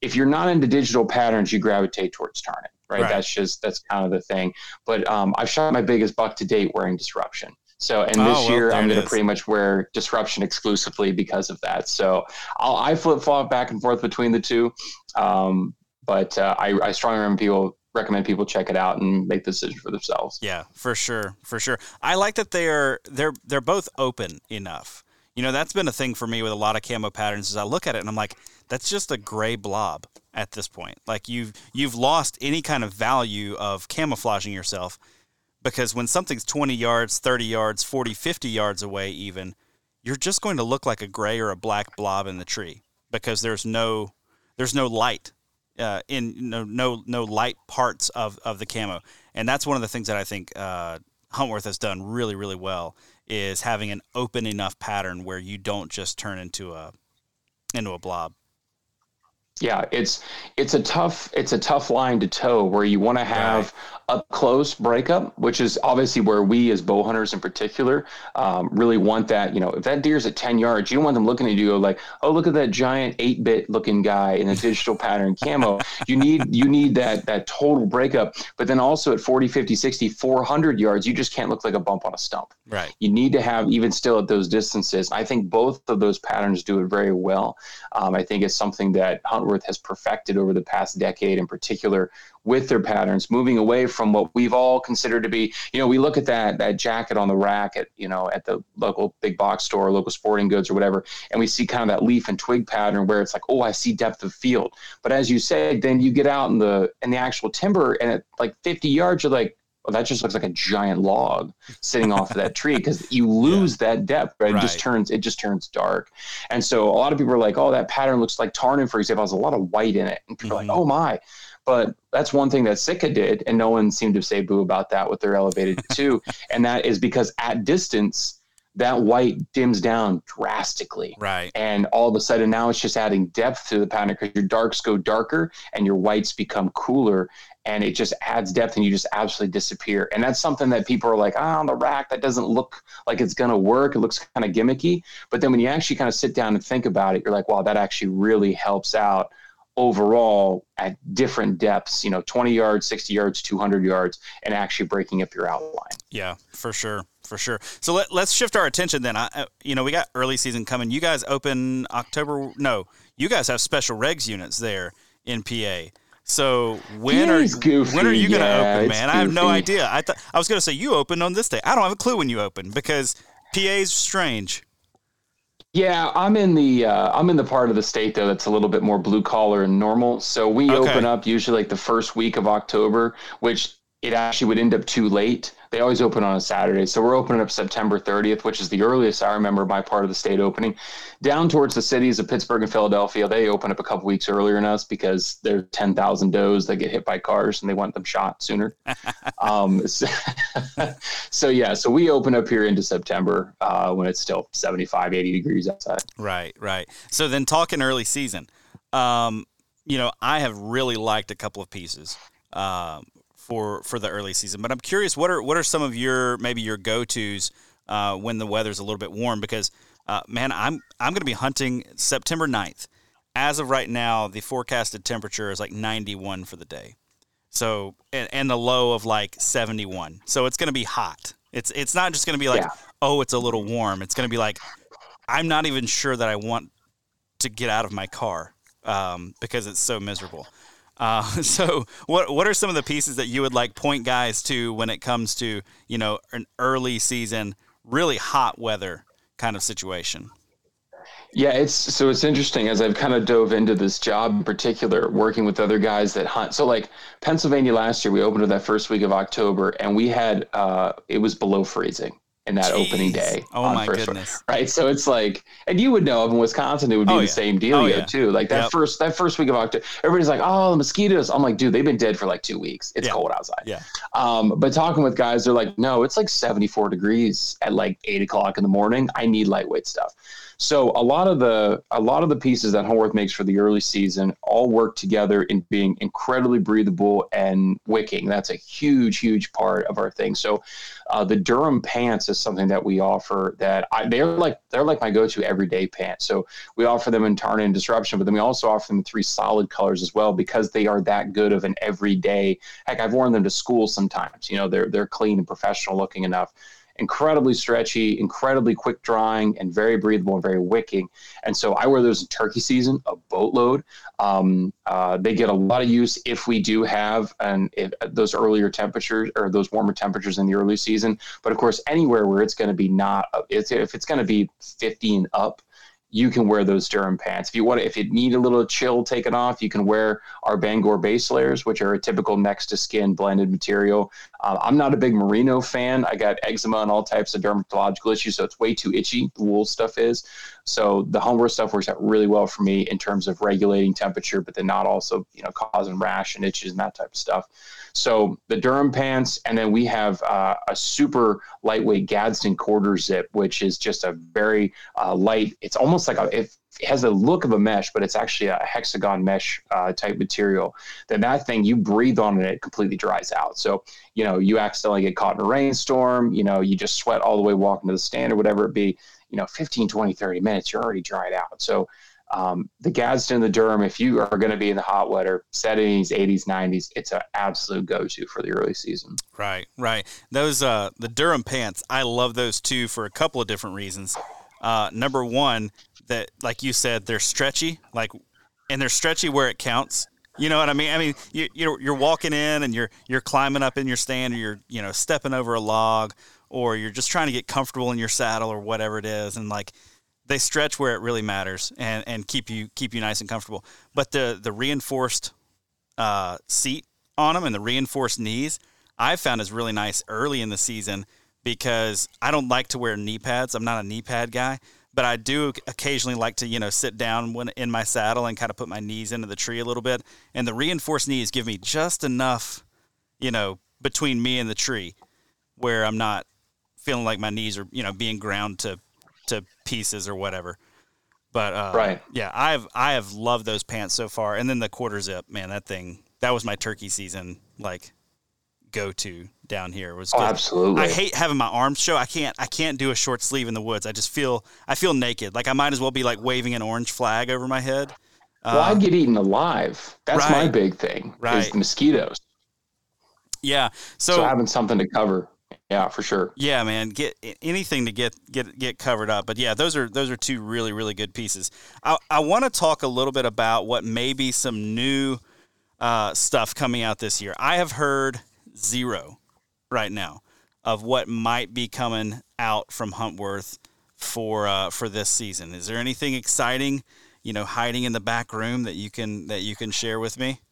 if you're not into digital patterns, you gravitate towards Tarnen, right? right. That's just, that's kind of the thing. But um, I've shot my biggest buck to date wearing disruption. So, and this oh, well, year I'm going to pretty much wear disruption exclusively because of that. So, I'll, i flip flop back and forth between the two. Um, but uh, I, I strongly recommend people recommend people check it out and make the decision for themselves. Yeah, for sure, for sure. I like that they're they're they're both open enough. You know, that's been a thing for me with a lot of camo patterns. Is I look at it and I'm like, that's just a gray blob at this point. Like you've you've lost any kind of value of camouflaging yourself because when something's 20 yards, 30 yards, 40, 50 yards away, even you're just going to look like a gray or a black blob in the tree because there's no there's no light uh, in no, no no light parts of, of the camo, and that's one of the things that I think uh, Huntworth has done really really well is having an open enough pattern where you don't just turn into a into a blob. Yeah, it's it's a tough it's a tough line to toe where you want to have up close breakup, which is obviously where we as bow hunters in particular um, really want that. You know, if that deer's at 10 yards, you don't want them looking at you like, oh, look at that giant 8-bit looking guy in a digital pattern camo. You need you need that that total breakup. But then also at 40, 50, 60, 400 yards, you just can't look like a bump on a stump. Right. You need to have even still at those distances. I think both of those patterns do it very well. Um, I think it's something that Huntworth has perfected over the past decade in particular with their patterns, moving away from what we've all considered to be, you know, we look at that that jacket on the rack at, you know, at the local big box store, local sporting goods or whatever, and we see kind of that leaf and twig pattern where it's like, oh, I see depth of field. But as you say, then you get out in the in the actual timber and at like 50 yards, you're like, well, that just looks like a giant log sitting off of that (laughs) tree because you lose yeah. that depth. Right? It just turns it just turns dark. And so a lot of people are like, oh, that pattern looks like Tarnen, for example, has a lot of white in it. And people mm-hmm. are like, mm-hmm. oh my. But that's one thing that Sitka did, and no one seemed to say boo about that with their elevated (laughs) two. and that is because at distance, that white dims down drastically. Right. And all of a sudden now it's just adding depth to the pattern because your darks go darker and your whites become cooler and it just adds depth and you just absolutely disappear. And that's something that people are like, ah, on the rack, that doesn't look like it's going to work. It looks kind of gimmicky. But then when you actually kind of sit down and think about it, you're like, wow, that actually really helps out overall at different depths, you know, 20 yards, 60 yards, 200 yards, and actually breaking up your outline. Yeah, for sure. For sure. So let, let's shift our attention then. I, uh, you know, we got early season coming. You guys open October. No, you guys have special regs units there in PA. So when are goofy. when are you going to Yeah, open, man? I have no idea. I thought I was going to say you open on this day. I don't have a clue when you open because PA's strange. Yeah, I'm in the uh, I'm in the part of the state though that's a little bit more blue collar and normal. So we Okay. open up usually like the first week of October, which it actually would end up too late. They always open on a Saturday, so we're opening up September 30th, which is the earliest I remember my part of the state opening. Down towards the cities of Pittsburgh and Philadelphia, they open up a couple weeks earlier than us because there's 10,000 does that get hit by cars and they want them shot sooner. (laughs) um, (laughs) so, so yeah, so we open up here into September uh, when it's still 75, 80 degrees outside. Right, right. So then talking early season, um, you know, I have really liked a couple of pieces um, for for the early season, but I'm curious what are what are some of your maybe your go tos uh, when the weather's a little bit warm because uh, man, I'm I'm going to be hunting September 9th. As of right now, the forecasted temperature is like 91 for the day. So and, and the low of like 71. So it's going to be hot. It's it's not just going to be like Yeah. oh it's a little warm. It's going to be like I'm not even sure that I want to get out of my car um, because it's so miserable. Uh, (laughs) so what what are some of the pieces that you would like point guys to when it comes to you know an early season really hot weather kind of situation? Yeah, it's so it's interesting as I've kind of dove into this job in particular, working with other guys that hunt. So like Pennsylvania last year, we opened that first week of October, and we had uh, it was below freezing in that opening day. Oh on my first goodness. Right, so it's like, and you would know of in Wisconsin, it would be Oh, the yeah. same deal, Oh, yeah. too. Like that Yep. first that first week of October, everybody's like, "Oh, the mosquitoes." I'm like, dude, they've been dead for like two weeks. It's Yeah. cold outside. Yeah. Um, but talking with guys, they're like, no, it's like 74 degrees at like eight o'clock in the morning. I need lightweight stuff. So a lot of the a lot of the pieces that Huntworth makes for the early season all work together in being incredibly breathable and wicking. That's a huge, huge part of our thing. So uh, the Durham pants is something that we offer that I, they're like they're like my go-to everyday pants. So we offer them in Tarn and Disruption, but then we also offer them in three solid colors as well because they are that good of an everyday. Heck, I've worn them to school sometimes. You know, they're they're clean and professional looking enough. Incredibly stretchy, incredibly quick drying, and very breathable and very wicking. And so I wear those in turkey season, a boatload. Um, uh, they get a lot of use if we do have an, if, those earlier temperatures or those warmer temperatures in the early season. But of course, anywhere where it's going to be not, if it's going to be 50 and up, you can wear those Durham pants. If you want, if you need a little chill taken off, you can wear our Bangor base layers, which are a typical next to skin blended material. Uh, I'm not a big merino fan. I got eczema and all types of dermatological issues, so it's way too itchy. The wool stuff is. So the Huntworth stuff works out really well for me in terms of regulating temperature, but then not also you know causing rash and itches and that type of stuff. So the Durham pants, and then we have uh, a super lightweight Gadsden quarter zip, which is just a very uh, light. It's almost like a it, has a look of a mesh, but it's actually a hexagon mesh uh, type material. Then that thing you breathe on it, it completely dries out. So you know you accidentally get caught in a rainstorm. You know you just sweat all the way walking to the stand or whatever it be. You know 15, 20, 30 minutes, you're already dried out. So um, the Gadsden, the Durham, if you are going to be in the hot weather, 70s, 80s, 90s, it's an absolute go-to for the early season. Right, right. Those uh the Durham pants, I love those too for a couple of different reasons. Uh number one, that like you said, they're stretchy, like and they're stretchy where it counts. You know what I mean? I mean, you you're, you're walking in and you're you're climbing up in your stand or you're, you know, stepping over a log or you're just trying to get comfortable in your saddle or whatever it is and like they stretch where it really matters and, and keep you keep you nice and comfortable. But the the reinforced uh, seat on them and the reinforced knees, I found is really nice early in the season because I don't like to wear knee pads. I'm not a knee pad guy, but I do occasionally like to you know sit down when in my saddle and kind of put my knees into the tree a little bit. And the reinforced knees give me just enough, you know, between me and the tree, where I'm not feeling like my knees are you know being ground to to pieces or whatever. But uh, Right. yeah, I've I have loved those pants so far, and then the quarter zip, man, that thing that was my turkey season like go to down here was Oh, good. absolutely. I hate having my arms show. I can't I can't do a short sleeve in the woods. I just feel I feel naked. Like I might as well be like waving an orange flag over my head. well, I get eaten alive. That's right. my big thing. Right. Is mosquitoes. Yeah. So, so having something to cover. Yeah, for sure. Yeah, man. Get anything to get get get covered up. But yeah, those are those are two really really good pieces. I I want to talk a little bit about what may be some new uh, stuff coming out this year. I have heard zero right now of what might be coming out from Huntworth for uh, for this season. Is there anything exciting, you know, hiding in the back room that you can that you can share with me?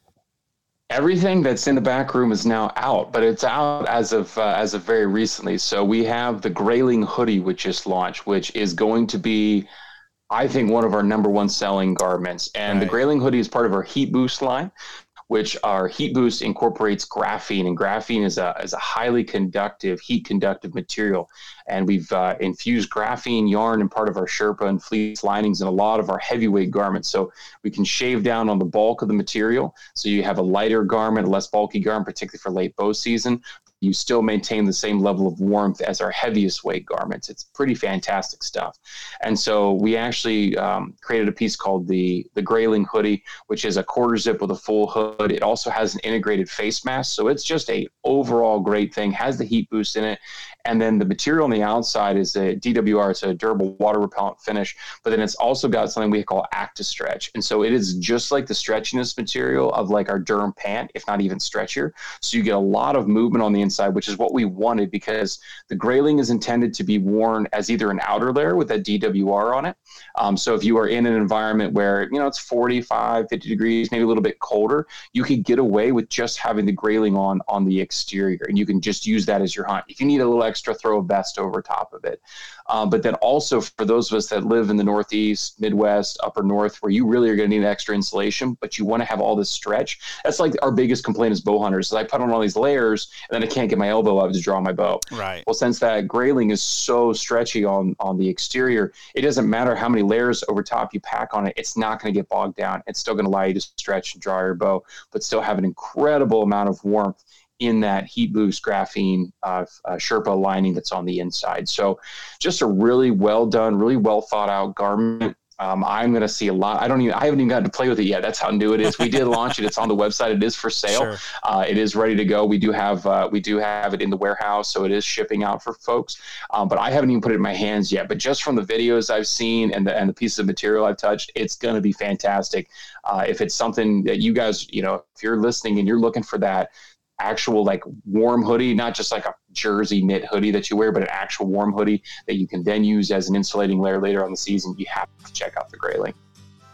Everything that's in the back room is now out, but it's out as of uh, as of very recently. So we have the Grayling hoodie, which just launched, which is going to be, I think, one of our number one selling garments. And right. the Grayling hoodie is part of our Heat Boost line which our heat boost incorporates graphene, and graphene is a, is a highly conductive, heat conductive material. And we've uh, infused graphene yarn in part of our Sherpa and fleece linings in a lot of our heavyweight garments. So we can shave down on the bulk of the material. So you have a lighter garment, a less bulky garment, particularly for late bow season, you still maintain the same level of warmth as our heaviest weight garments. It's pretty fantastic stuff. And so we actually um, created a piece called the the Grayling hoodie, which is a quarter zip with a full hood. It also has an integrated face mask, so it's just a overall great thing. Has the heat boost in it, and then the material on the outside is a DWR. It's a durable water repellent finish, but then it's also got something we call ActiStretch, and so it is just like the stretchiness material of like our Durham pant, if not even stretchier. So you get a lot of movement on the inside, which is what we wanted because the grayling is intended to be worn as either an outer layer with a DWR on it. Um, so if you are in an environment where, you know, it's 45, 50 degrees, maybe a little bit colder, you could get away with just having the grayling on on the exterior and you can just use that as your hunt. If you need a little extra, throw a vest over top of it. Um, but then also for those of us that live in the Northeast, Midwest, Upper North, where you really are going to need extra insulation, but you want to have all this stretch. That's like our biggest complaint as bow hunters. Is I put on all these layers and then I can't get my elbow up to draw my bow. Right. Well, since that grayling is so stretchy on on the exterior, it doesn't matter how many layers over top you pack on it. It's not going to get bogged down. It's still going to allow you to stretch and draw your bow, but still have an incredible amount of warmth in that heat boost graphene uh, uh, Sherpa lining that's on the inside. So, just a really well done, really well thought out garment. Um, I'm going to see a lot. I don't even. I haven't even gotten to play with it yet. That's how new it is. We did launch it. It's on the website. It is for sale. Sure. Uh, it is ready to go. We do have uh, we do have it in the warehouse, so it is shipping out for folks. Um, but I haven't even put it in my hands yet. But just from the videos I've seen and the and the pieces of material I've touched, it's going to be fantastic. Uh, if it's something that you guys, you know, if you're listening and you're looking for that, actual like warm hoodie, not just like a jersey knit hoodie that you wear, but an actual warm hoodie that you can then use as an insulating layer later on the season, you have to check out the Grayling.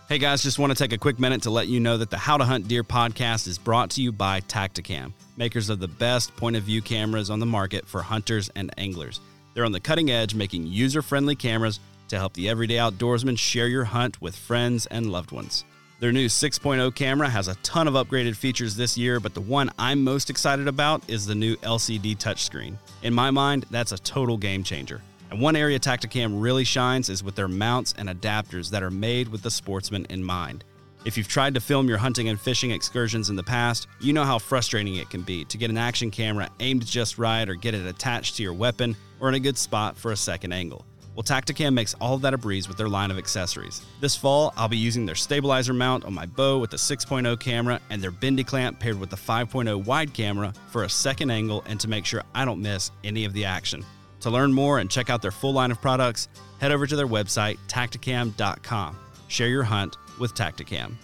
Hey guys, just want to take a quick minute to let you know that the How to Hunt Deer podcast is brought to you by Tactacam, makers of the best point of view cameras on the market for hunters and anglers. They're on the cutting edge, making user friendly cameras to help the everyday outdoorsman share your hunt with friends and loved ones. Their new 6.0 camera has a ton of upgraded features this year, but the one I'm most excited about is the new LCD touchscreen. In my mind, that's a total game changer. And one area Tactacam really shines is with their mounts and adapters that are made with the sportsman in mind. If you've tried to film your hunting and fishing excursions in the past, you know how frustrating it can be to get an action camera aimed just right or get it attached to your weapon or in a good spot for a second angle. Well, Tactacam makes all of that a breeze with their line of accessories. This fall, I'll be using their stabilizer mount on my bow with the 6.0 camera and their bendy clamp paired with the 5.0 wide camera for a second angle and to make sure I don't miss any of the action. To learn more and check out their full line of products, head over to their website, tactacam.com. Share your hunt with Tactacam.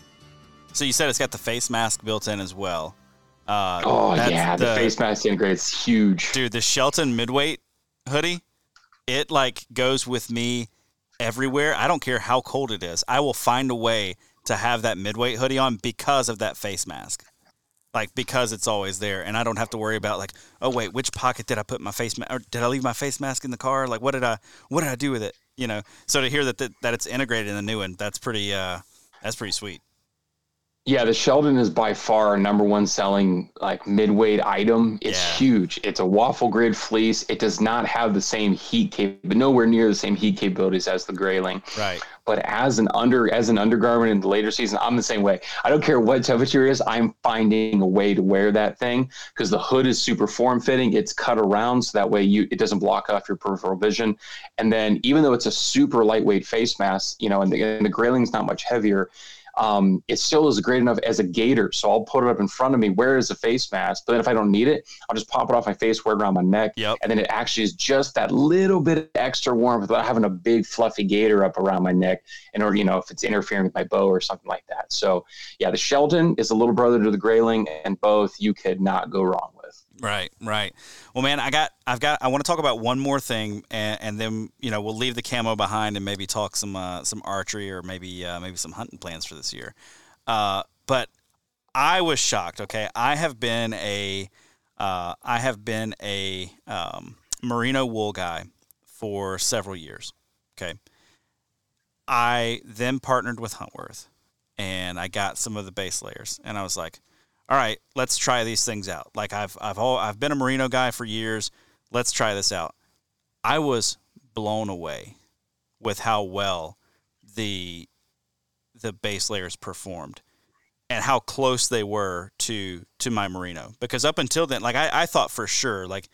So you said it's got the face mask built in as well. Uh, oh yeah, the, the face mask integrates huge. Dude, the Shelton midweight hoodie it like goes with me everywhere. I don't care how cold it is. I will find a way to have that midweight hoodie on because of that face mask. Like because it's always there, and I don't have to worry about like, oh wait, which pocket did I put my face mask? Or did I leave my face mask in the car? Like, what did I what did I do with it? You know. So to hear that that, that it's integrated in the new one, that's pretty uh, that's pretty sweet. Yeah, the Sheldon is by far our number one selling like midweight item. It's yeah. huge. It's a waffle grid fleece. It does not have the same heat cap, but nowhere near the same heat capabilities as the Grayling. Right. But as an under as an undergarment in the later season, I'm the same way. I don't care what temperature is. I'm finding a way to wear that thing because the hood is super form fitting. It's cut around so that way you it doesn't block off your peripheral vision. And then even though it's a super lightweight face mask, you know, and the, and the Grayling's not much heavier um, it still is great enough as a gaiter. So I'll put it up in front of me, Where is the face mask. But then if I don't need it, I'll just pop it off my face, wear it around my neck. Yep. And then it actually is just that little bit of extra warmth without having a big fluffy gaiter up around my neck in order, you know, if it's interfering with my bow or something like that. So yeah, the Sheldon is a little brother to the Grayling, and both you could not go wrong with. Right, right. Well, man, I got, I've got, I want to talk about one more thing, and, and then you know we'll leave the camo behind and maybe talk some, uh, some archery or maybe, uh, maybe some hunting plans for this year. Uh, but I was shocked. Okay, I have been a, uh, I have been a um, merino wool guy for several years. Okay, I then partnered with Huntworth, and I got some of the base layers, and I was like all right, let's try these things out. Like I've I've I've been a merino guy for years. Let's try this out. I was blown away with how well the the base layers performed and how close they were to to my merino. Because up until then, like I, I thought for sure, like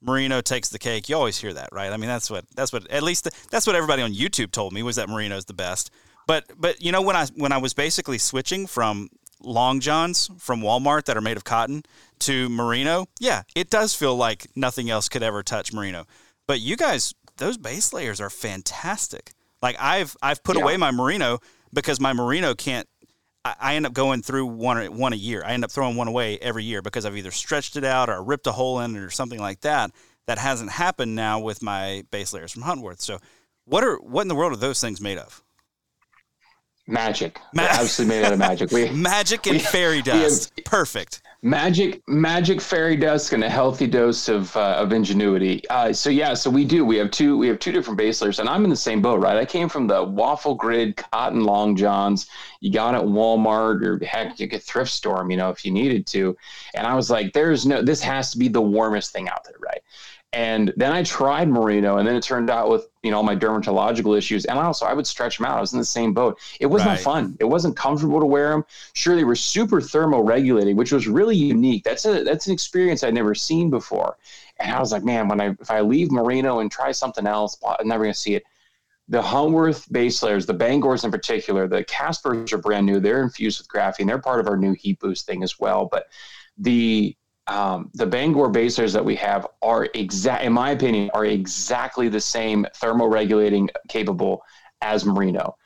merino takes the cake. You always hear that, right? I mean, that's what that's what at least the, that's what everybody on YouTube told me was that merino is the best. But but you know when I when I was basically switching from long johns from Walmart that are made of cotton to merino, yeah, it does feel like nothing else could ever touch merino. But you guys, those base layers are fantastic. Like I've I've put yeah. away my merino because my merino can't. I, I end up going through one one a year. I end up throwing one away every year because I've either stretched it out or ripped a hole in it or something like that. That hasn't happened now with my base layers from Huntworth. So, what are what in the world are those things made of? Magic. Ma- absolutely made out of magic. We, (laughs) magic and we, fairy dust. Have, Perfect. Magic, magic, fairy dust, and a healthy dose of uh, of ingenuity. Uh, so yeah, so we do. We have two. We have two different base layers, and I'm in the same boat, right? I came from the waffle grid cotton long johns. You got it at Walmart or heck, you could thrift store them, you know, if you needed to. And I was like, there's no. This has to be the warmest thing out there, right? And then I tried merino, and then it turned out with you know all my dermatological issues, and also I would stretch them out. I was in the same boat. It was right. not fun. It wasn't comfortable to wear them. Sure, they were super thermoregulating, which was really unique. That's a that's an experience I'd never seen before. And I was like, man, when I if I leave merino and try something else, I'm never gonna see it. The Huntworth base layers, the Bangors in particular, the Caspers are brand new. They're infused with graphene. They're part of our new heat boost thing as well. But the um, the Bangor basers that we have are exact, in my opinion, are exactly the same thermoregulating capable as merino.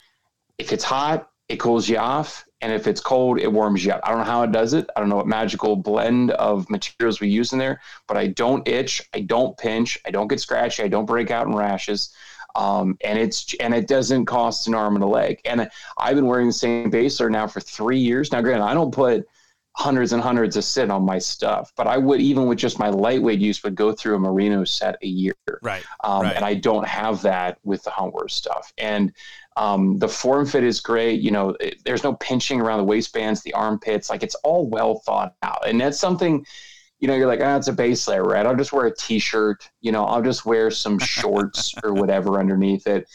If it's hot, it cools you off, and if it's cold, it warms you up. I don't know how it does it. I don't know what magical blend of materials we use in there, but I don't itch, I don't pinch, I don't get scratchy, I don't break out in rashes. Um, and it's and it doesn't cost an arm and a leg. And I've been wearing the same baser now for three years. Now, granted, I don't put hundreds and hundreds of sit on my stuff. But I would even with just my lightweight use would go through a merino set a year. Right. Um, right. And I don't have that with the Huntworth stuff. And um, the form fit is great. You know, it, there's no pinching around the waistbands, the armpits. Like it's all well thought out. And that's something. You know, you're like, ah, it's a base layer, right? I'll just wear a t-shirt. You know, I'll just wear some shorts (laughs) or whatever underneath it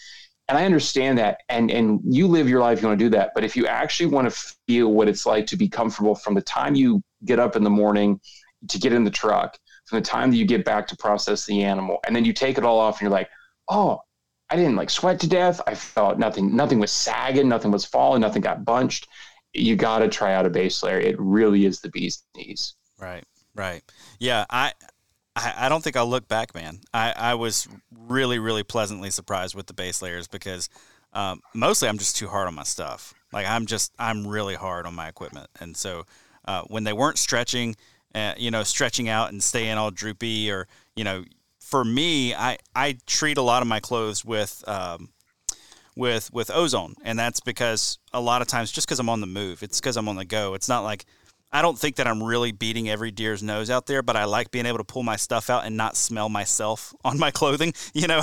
and I understand that, and and you live your life, you want to do that. But if you actually want to feel what it's like to be comfortable from the time you get up in the morning to get in the truck, from the time that you get back to process the animal, and then you take it all off, and you're like, oh, I didn't like sweat to death. I felt nothing, nothing was sagging, nothing was falling, nothing got bunched. You got to try out a base layer. It really is the bee's knees. Right, right. Yeah, I I, I don't think I'll look back, man. I, I was really, really pleasantly surprised with the base layers because um, mostly I'm just too hard on my stuff. Like I'm just I'm really hard on my equipment, and so uh, when they weren't stretching, uh, you know, stretching out and staying all droopy, or you know, for me, I I treat a lot of my clothes with. Um, with with ozone and that's because a lot of times just because i'm on the move it's because i'm on the go it's not like I don't think that I'm really beating every deer's nose out there, but I like being able to pull my stuff out and not smell myself (laughs) on my clothing. (laughs) You know,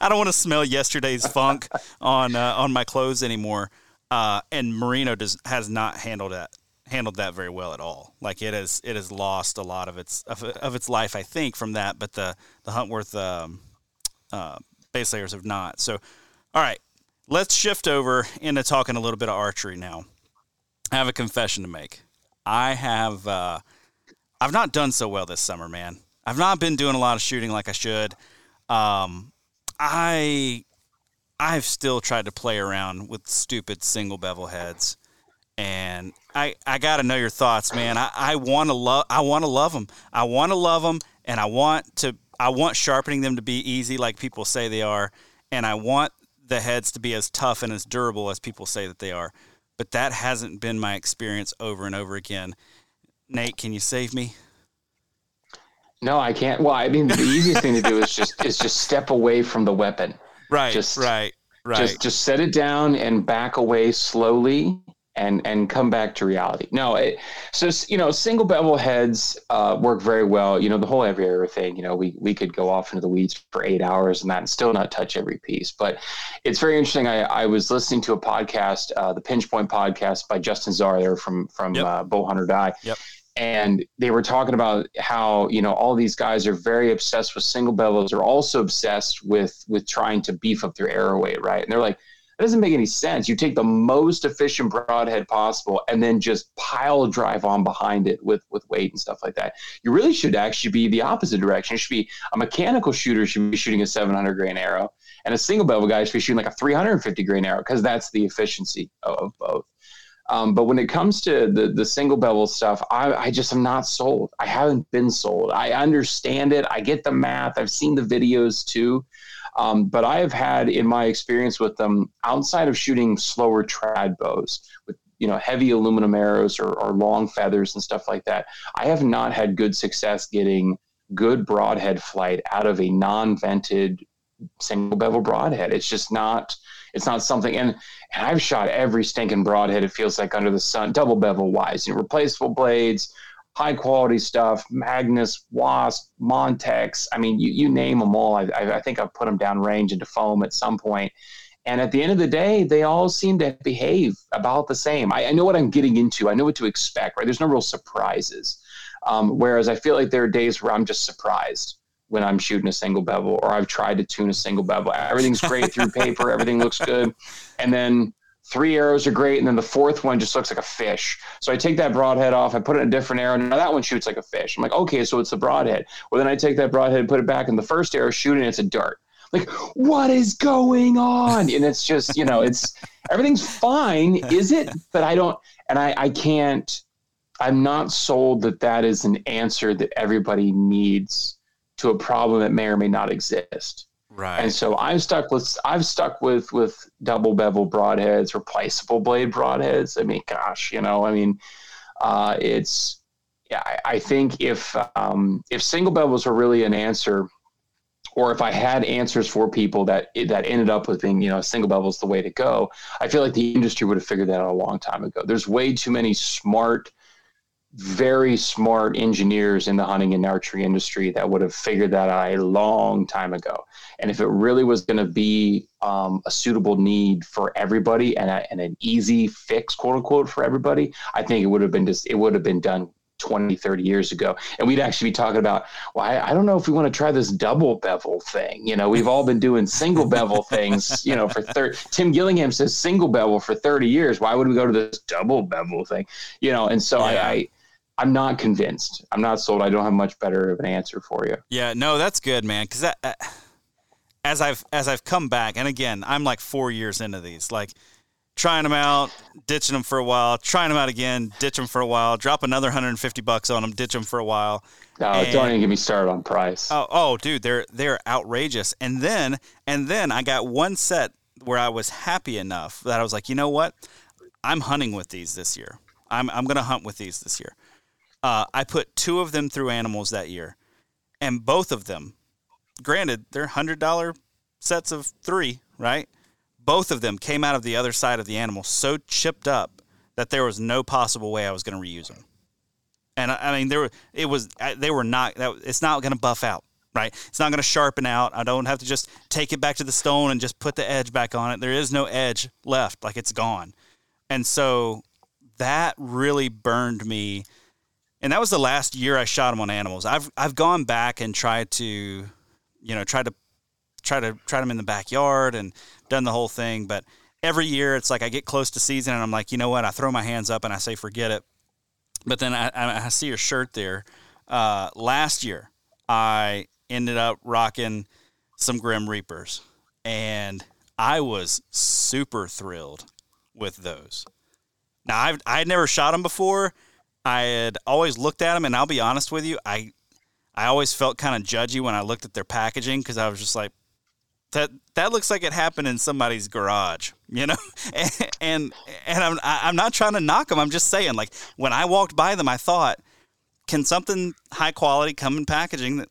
I don't want to smell yesterday's (laughs) funk on uh, on my clothes anymore. Uh, and Merino does has not handled that handled that very well at all. Like it has it has lost a lot of its of, of its life, I think, from that. But the the Huntworth um, uh, base layers have not. So, all right, let's shift over into talking a little bit of archery now. I have a confession to make. I have uh, I've not done so well this summer, man. I've not been doing a lot of shooting like I should. Um, I I've still tried to play around with stupid single bevel heads, and I I got to know your thoughts, man. I, I want to love I want to love them. I want to love them, and I want to I want sharpening them to be easy, like people say they are, and I want the heads to be as tough and as durable as people say that they are. But that hasn't been my experience over and over again. Nate, can you save me? No, I can't. Well, I mean, the easiest thing to do is just is just step away from the weapon. Right. Just right. Right. Just just set it down and back away slowly and and come back to reality. No, it, so you know, single bevel heads uh, work very well. You know, the whole every area thing. You know, we we could go off into the weeds for eight hours and that and still not touch every piece. But it's very interesting. I, I was listening to a podcast, uh, the Pinch Point podcast by Justin Zarr. There from from yep. uh, Bowhunter Die. Yep and they were talking about how you know all these guys are very obsessed with single bevels are also obsessed with with trying to beef up their arrow weight right and they're like that doesn't make any sense you take the most efficient broadhead possible and then just pile drive on behind it with with weight and stuff like that you really should actually be the opposite direction it should be a mechanical shooter should be shooting a 700 grain arrow and a single bevel guy should be shooting like a 350 grain arrow because that's the efficiency of, both um, but when it comes to the the single bevel stuff, I, I just am not sold. I haven't been sold. I understand it. I get the math. I've seen the videos too. Um, but I have had in my experience with them, outside of shooting slower trad bows with you know heavy aluminum arrows or, or long feathers and stuff like that, I have not had good success getting good broadhead flight out of a non-vented single bevel broadhead. It's just not it's not something and and I've shot every stinking broadhead it feels like under the sun, double bevel wise, you know, replaceable blades, high quality stuff, Magnus, Wasp, Montecs. I mean, you, you name them all. I, I think I've put them down range into foam at some point. And at the end of the day, they all seem to behave about the same. I, I know what I'm getting into. I know what to expect, right? There's no real surprises. Um, whereas I feel like there are days where I'm just surprised when I'm shooting a single bevel or I've tried to tune a single bevel. Everything's great through (laughs) paper, everything looks good. And then three arrows are great, and then the fourth one just looks like a fish. So I take that broadhead off, I put it in a different arrow. Now that one shoots like a fish. I'm like, okay, so it's the broadhead. Well, then I take that broadhead and put it back in the first arrow, shoot, and it's a dart. Like, what is going on? And it's just, you know, it's (laughs) everything's fine, is it? But I don't, and I, I can't, I'm not sold that that is an answer that everybody needs to a problem that may or may not exist. Right. And so I'm stuck with I've stuck with with double bevel broadheads, replaceable blade broadheads. I mean, gosh, you know, I mean, uh, it's yeah. I, I think if um, if single bevels were really an answer, or if I had answers for people that that ended up with being, you know, single bevel is the way to go, I feel like the industry would have figured that out a long time ago. There's way too many smart very smart engineers in the hunting and archery industry that would have figured that out a long time ago. And if it really was going to be um, a suitable need for everybody and, a, and an easy fix, quote unquote, for everybody, I think it would have been just it would have been done 20, 30 years ago. And we'd actually be talking about, well, I, I, don't know if we want to try this double bevel thing. You know, we've all been doing single bevel things, you know, for 30, Tim Gillingham says single bevel for 30 years. Why would we go to this double bevel thing? You know, and so yeah. I, I I'm not convinced. I'm not sold. I don't have much better of an answer for you. Yeah, no, that's good, man. Because uh, as I've as I've come back, and again, I'm like four years into these, like trying them out, ditching them for a while, trying them out again, ditch them for a while, drop another 150 bucks on them, ditch them for a while. No, and, don't even get me started on price. Oh, oh, dude, they're they're outrageous. And then and then I got one set where I was happy enough that I was like, you know what, I'm hunting with these this year. I'm I'm gonna hunt with these this year. Uh, I put two of them through animals that year, and both of them, granted, they're hundred dollar sets of three, right? Both of them came out of the other side of the animal so chipped up that there was no possible way I was going to reuse them. And I, I mean, there it was they were not that it's not going to buff out, right? It's not going to sharpen out. I don't have to just take it back to the stone and just put the edge back on it. There is no edge left, like it's gone. And so that really burned me and that was the last year I shot them on animals. I've I've gone back and tried to, you know, try to try to try them in the backyard and done the whole thing. But every year it's like I get close to season and I'm like, you know what? I throw my hands up and I say forget it. But then I, I see your shirt there. Uh, last year I ended up rocking some Grim Reapers, and I was super thrilled with those. Now I've I had never shot them before. I had always looked at them, and I'll be honest with you, I I always felt kind of judgy when I looked at their packaging because I was just like, that that looks like it happened in somebody's garage, (laughs) you know. (laughs) and and, I'm I'm not trying to knock them. I'm just saying, like when I walked by them, I thought, can something high quality come in packaging that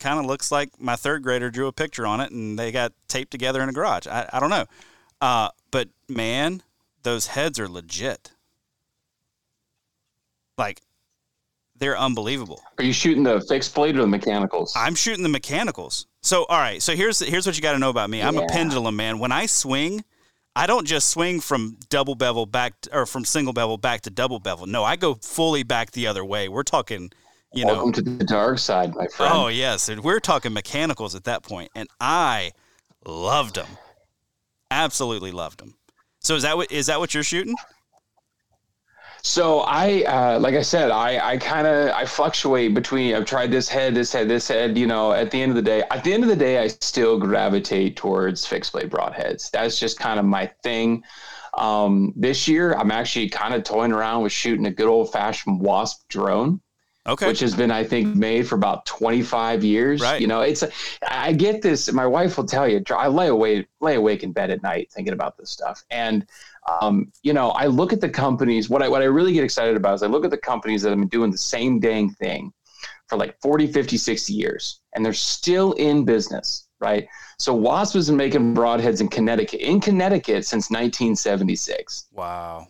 kind of looks like my third grader drew a picture on it and they got taped together in a garage. I, I don't know. Uh, but man, those heads are legit. Like they're unbelievable. Are you shooting the fixed blade or the mechanicals? I'm shooting the mechanicals. So all right, so here's here's what you got to know about me. I'm yeah. a pendulum man. When I swing, I don't just swing from double bevel back to, or from single bevel back to double bevel. No, I go fully back the other way. We're talking you Welcome know, to the dark side, my friend. Oh yes, we're talking mechanicals at that point, and I loved them, absolutely loved them. So is that what is that what you're shooting? So I, uh, like I said, I, I kind of I fluctuate between. I've tried this head, this head, this head. You know, at the end of the day, at the end of the day, I still gravitate towards fixed blade broadheads. That's just kind of my thing. Um, this year, I'm actually kind of toying around with shooting a good old fashioned wasp drone. Okay. Which has been, I think, made for about 25 years. Right. You know, it's, I get this. My wife will tell you, I lay awake, lay awake in bed at night thinking about this stuff. And, um, you know, I look at the companies, what I, what I really get excited about is I look at the companies that have been doing the same dang thing for like 40, 50, 60 years, and they're still in business. Right. So Wasp has been making broadheads in Connecticut, in Connecticut since 1976. Wow.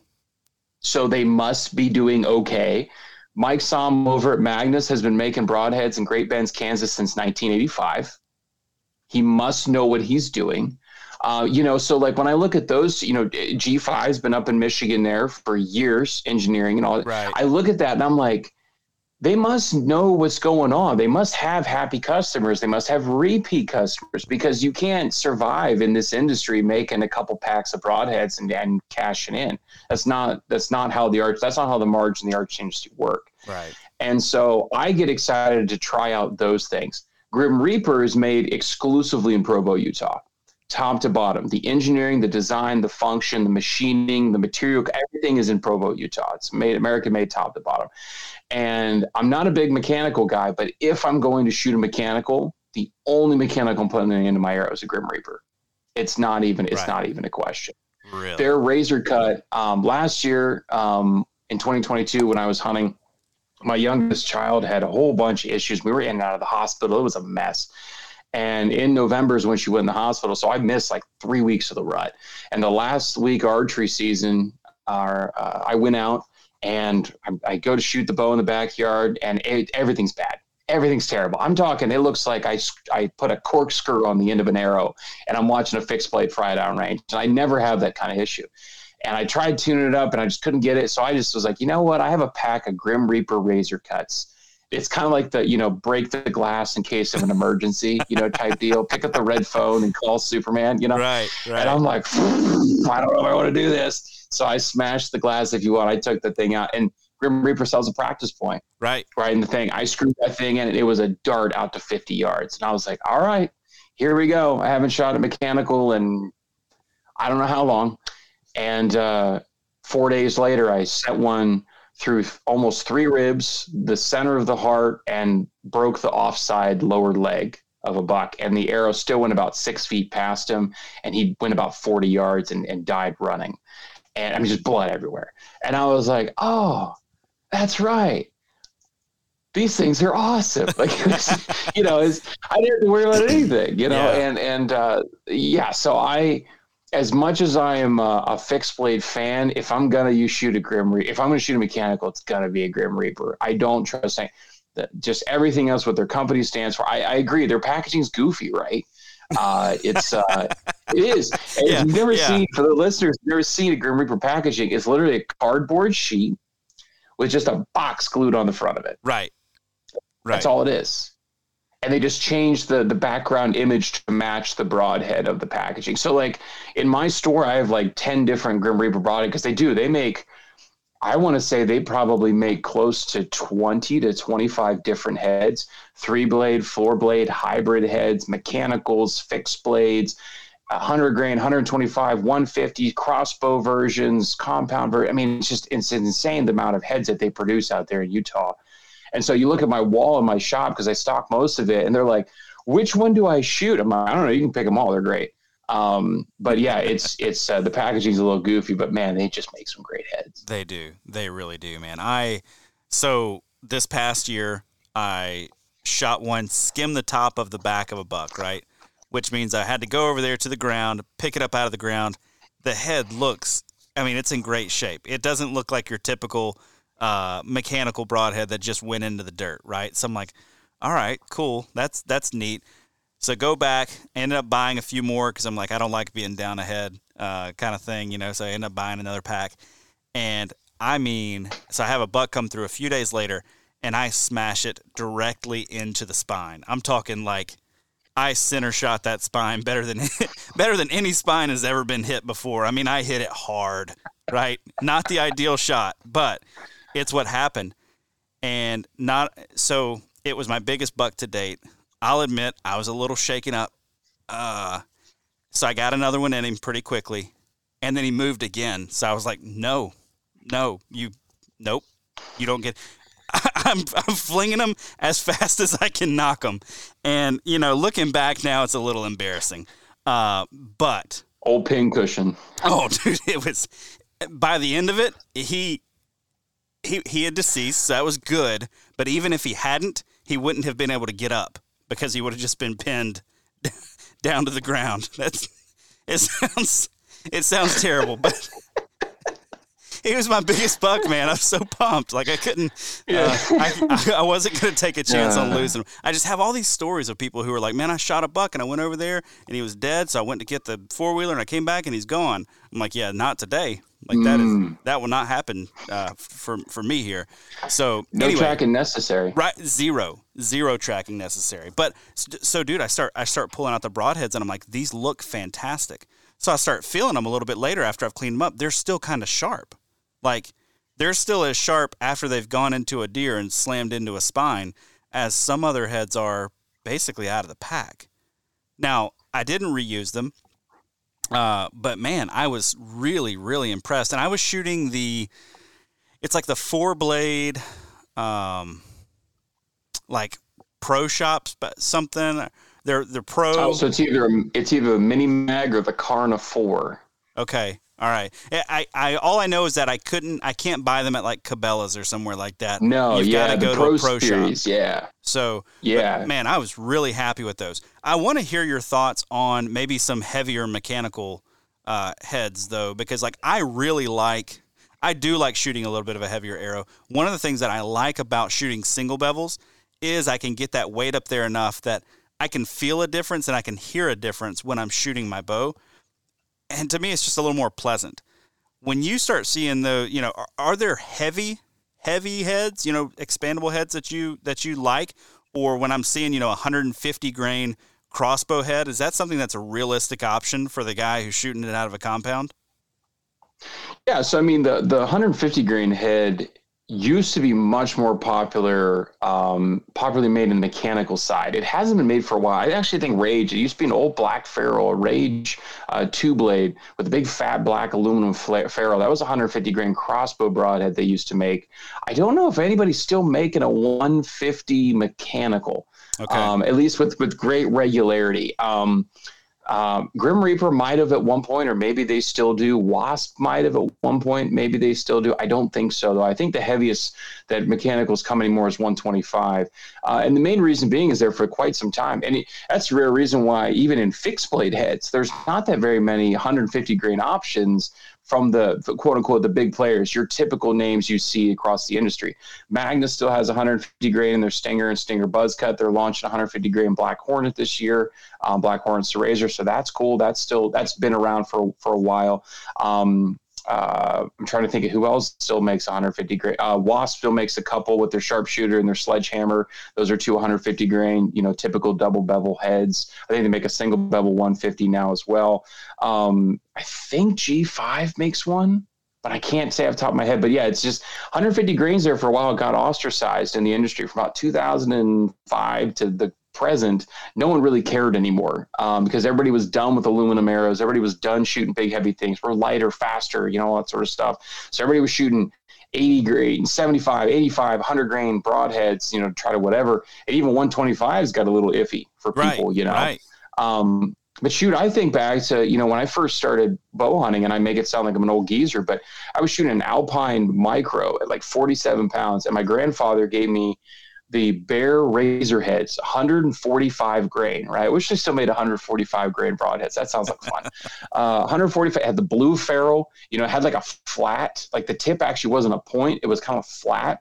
So they must be doing okay. Mike Sohm over at Magnus has been making broadheads in Great Bend, Kansas since 1985. He must know what he's doing. Uh, you know, so like when I look at those, you know, G5's been up in Michigan there for years, engineering and all. Right. I look at that and I'm like, they must know what's going on. They must have happy customers. They must have repeat customers because you can't survive in this industry making a couple packs of broadheads and, and cashing in. That's not that's not how the arch that's not how the margin the arch industry work. Right. And so I get excited to try out those things. Grim Reaper is made exclusively in Provo, Utah top to bottom. The engineering, the design, the function, the machining, the material, everything is in Provo, Utah. It's made American made top to bottom. And I'm not a big mechanical guy, but if I'm going to shoot a mechanical, the only mechanical I'm putting into my arrow is a Grim Reaper. It's not even it's right. not even a question. Really? Their razor cut um, last year um, in 2022 when I was hunting, my youngest child had a whole bunch of issues. We were in and out of the hospital. It was a mess. And in November is when she went in the hospital. So I missed like three weeks of the rut. And the last week archery season, uh, I went out and I, I, go to shoot the bow in the backyard, and it, everything's bad. Everything's terrible. I'm talking. It looks like I I put a corkscrew on the end of an arrow, and I'm watching a fixed blade fly down range. And I never have that kind of issue. And I tried tuning it up, and I just couldn't get it. So I just was like, you know what? I have a pack of Grim Reaper razor cuts it's kind of like the you know break the glass in case of an emergency you know type (laughs) deal. Pick up the red phone and call superman you know? Right right and i'm like i don't know if i want to do this. So i smashed the glass if you want. I took the thing out and grim reaper sells a practice point. Right. Right in the thing. I screwed that thing in and it was a dart out to 50 yards. And i was like all right here we go. I haven't shot a mechanical and i don't know how long. And uh, four days later i set one through almost three ribs, the center of the heart, and broke the offside lower leg of a buck. And the arrow still went about six feet past him, and he went about 40 yards and, and died running. And I mean, just blood everywhere. And I was like, oh, that's right. These things are awesome. (laughs) Like, you know, I didn't worry about anything, you know, yeah. and, and, uh, yeah, so I, as much as I am a, a, fixed blade fan, if I'm gonna use shoot a Grim Reaper, if I'm gonna shoot a mechanical, it's gonna be a Grim Reaper. I don't trust that just everything else what their company stands for. I, I agree, their packaging's goofy, right? Uh, it's uh, it is. (laughs) Yeah, you've never yeah. seen for the listeners, never seen a Grim Reaper packaging. It's literally a cardboard sheet with just a box glued on the front of it. Right. Right. That's all it is and they just changed the the background image to match the broadhead of the packaging. So like in my store, I have like ten different Grim Reaper broadhead because they do they make. I want to say they probably make close to 20 to 25 different heads, three blade, four blade, hybrid heads, mechanicals, fixed blades. 100 grain, 125, 150 crossbow versions, compound I mean, it's just it's insane the amount of heads that they produce out there in Utah. And so you look at my wall in my shop because I stock most of it, and they're like, "Which one do I shoot?" I'm like, "I don't know. You can pick them all. They're great." Um, but yeah, it's it's uh, the packaging's a little goofy, but man, they just make some great heads. They do. They really do, man. I so this past year I shot one, skim the top of the back of a buck, right? which means I had to go over there to the ground, pick it up out of the ground. The head looks, I mean, it's in great shape. It doesn't look like your typical uh, mechanical broadhead that just went into the dirt, right? So I'm like, all right, cool. That's that's neat. So go back, ended up buying a few more because I'm like, I don't like being down ahead, uh, kind of thing, you know. So I ended up buying another pack, and I mean, so I have a buck come through a few days later, and I smash it directly into the spine. I'm talking like I center shot that spine better than (laughs) better than any spine has ever been hit before. I mean, I hit it hard, right? Not the ideal shot, but it's what happened. And not so it was my biggest buck to date. I'll admit I was a little shaken up. Uh, so I got another one in him pretty quickly. And then he moved again. So I was like, no, no, you, nope, you don't get. (laughs) I'm, I'm flinging them as (laughs) fast as I can knock them. And, you know, looking back now, it's a little embarrassing. Uh, but. Old pin cushion. (laughs) Oh, dude, it was. By the end of it, he. He, he had deceased, so that was good. But even if he hadn't, he wouldn't have been able to get up because he would have just been pinned (laughs) down to the ground. (laughs) That's it sounds it sounds terrible, but he was my biggest buck, man. I'm so pumped. Like I couldn't, uh, I, I, wasn't going to take a (laughs) chance on losing him. I just have all these stories of people who are like, man, I shot a buck and I went over there and he was dead. So I went to get the four wheeler and I came back and he's gone. I'm like, yeah, not today. Like that is mm. that will not happen uh, for for me here. So no anyway, tracking necessary. Right, zero, zero tracking necessary. But so, dude, I start I start pulling out the broadheads and I'm like, these look fantastic. So I start feeling them a little bit later after I've cleaned them up. They're still kind of sharp. Like they're still as sharp after they've gone into a deer and slammed into a spine as some other heads are basically out of the pack. Now, I didn't reuse them, uh, but man, I was really, really impressed. And I was shooting the, it's like the four blade, um, like pro shops, but something. They're they're pro. Oh, so it's either it's either a mini mag or the Karna four. Okay. All right. I, I all I know is that I couldn't I can't buy them at like Cabela's or somewhere like that. No, You've yeah, got to go Pro to a pro series, shop. Yeah. So yeah, man, I was really happy with those. I want to hear your thoughts on maybe some heavier mechanical uh, heads though, because like I really like I do like shooting a little bit of a heavier arrow. One of the things that I like about shooting single bevels is I can get that weight up there enough that I can feel a difference and I can hear a difference when I'm shooting my bow and to me, it's just a little more pleasant. When you start seeing the, you know, are, are there heavy, heavy heads, you know, expandable heads that you that you like, or when I'm seeing, you know, 150 grain crossbow head, is that something that's a realistic option for the guy who's shooting it out of a compound? Yeah, so I mean the the 150 grain head used to be much more popular, um, popularly made in the mechanical side. It hasn't been made for a while. I actually think Rage, it used to be an old black ferrule, a Rage uh, two blade with a big fat black aluminum ferrule. That was 150 grain crossbow broadhead they used to make. I don't know if anybody's still making a 150 mechanical, okay. um, at least with, with great regularity. Um, um, Grim Reaper might have at one point, or maybe they still do. Wasp might have at one point, maybe they still do. I don't think so, though. I think the heaviest that mechanicals come anymore is 125. Uh, and the main reason being is there for quite some time. And it, that's the rare reason why, even in fixed blade heads, there's not that very many 150 grain options from the, the, quote unquote the big players, your typical names you see across the industry. Magnus still has 150 grain in their Stinger and Stinger Buzz Cut. They're launching 150 grain Black Hornet this year, um, Black Hornet Razor. So that's cool. That's still that's been around for for a while. Um, uh, I'm trying to think of who else still makes 150 grain. Uh, Wasp still makes a couple with their sharpshooter and their sledgehammer. Those are two 150 grain, you know, typical double bevel heads. I think they make a single bevel 150 now as well. Um, I think G5 makes one, but I can't say off the top of my head. But yeah, it's just 150 grains there for a while. It got ostracized in the industry from about 2005 to the present, no one really cared anymore um, because everybody was done with aluminum arrows. Everybody was done shooting big, heavy things. We're lighter, faster, you know, all that sort of stuff. So everybody was shooting 80 grain, 75, 85, 100 grain broadheads, you know, try to whatever. And even 125's got a little iffy for people, right, you know. Right. Um, but shoot, I think back to, you know, when I first started bow hunting, and I make it sound like I'm an old geezer, but I was shooting an Alpine micro at like 47 pounds. And my grandfather gave me the Bear Razor Heads, 145 grain, right? I wish they still made 145 grain broadheads. That sounds like fun. (laughs) uh, 145 had the blue ferrule, you know, it had like a flat, like the tip actually wasn't a point, it was kind of flat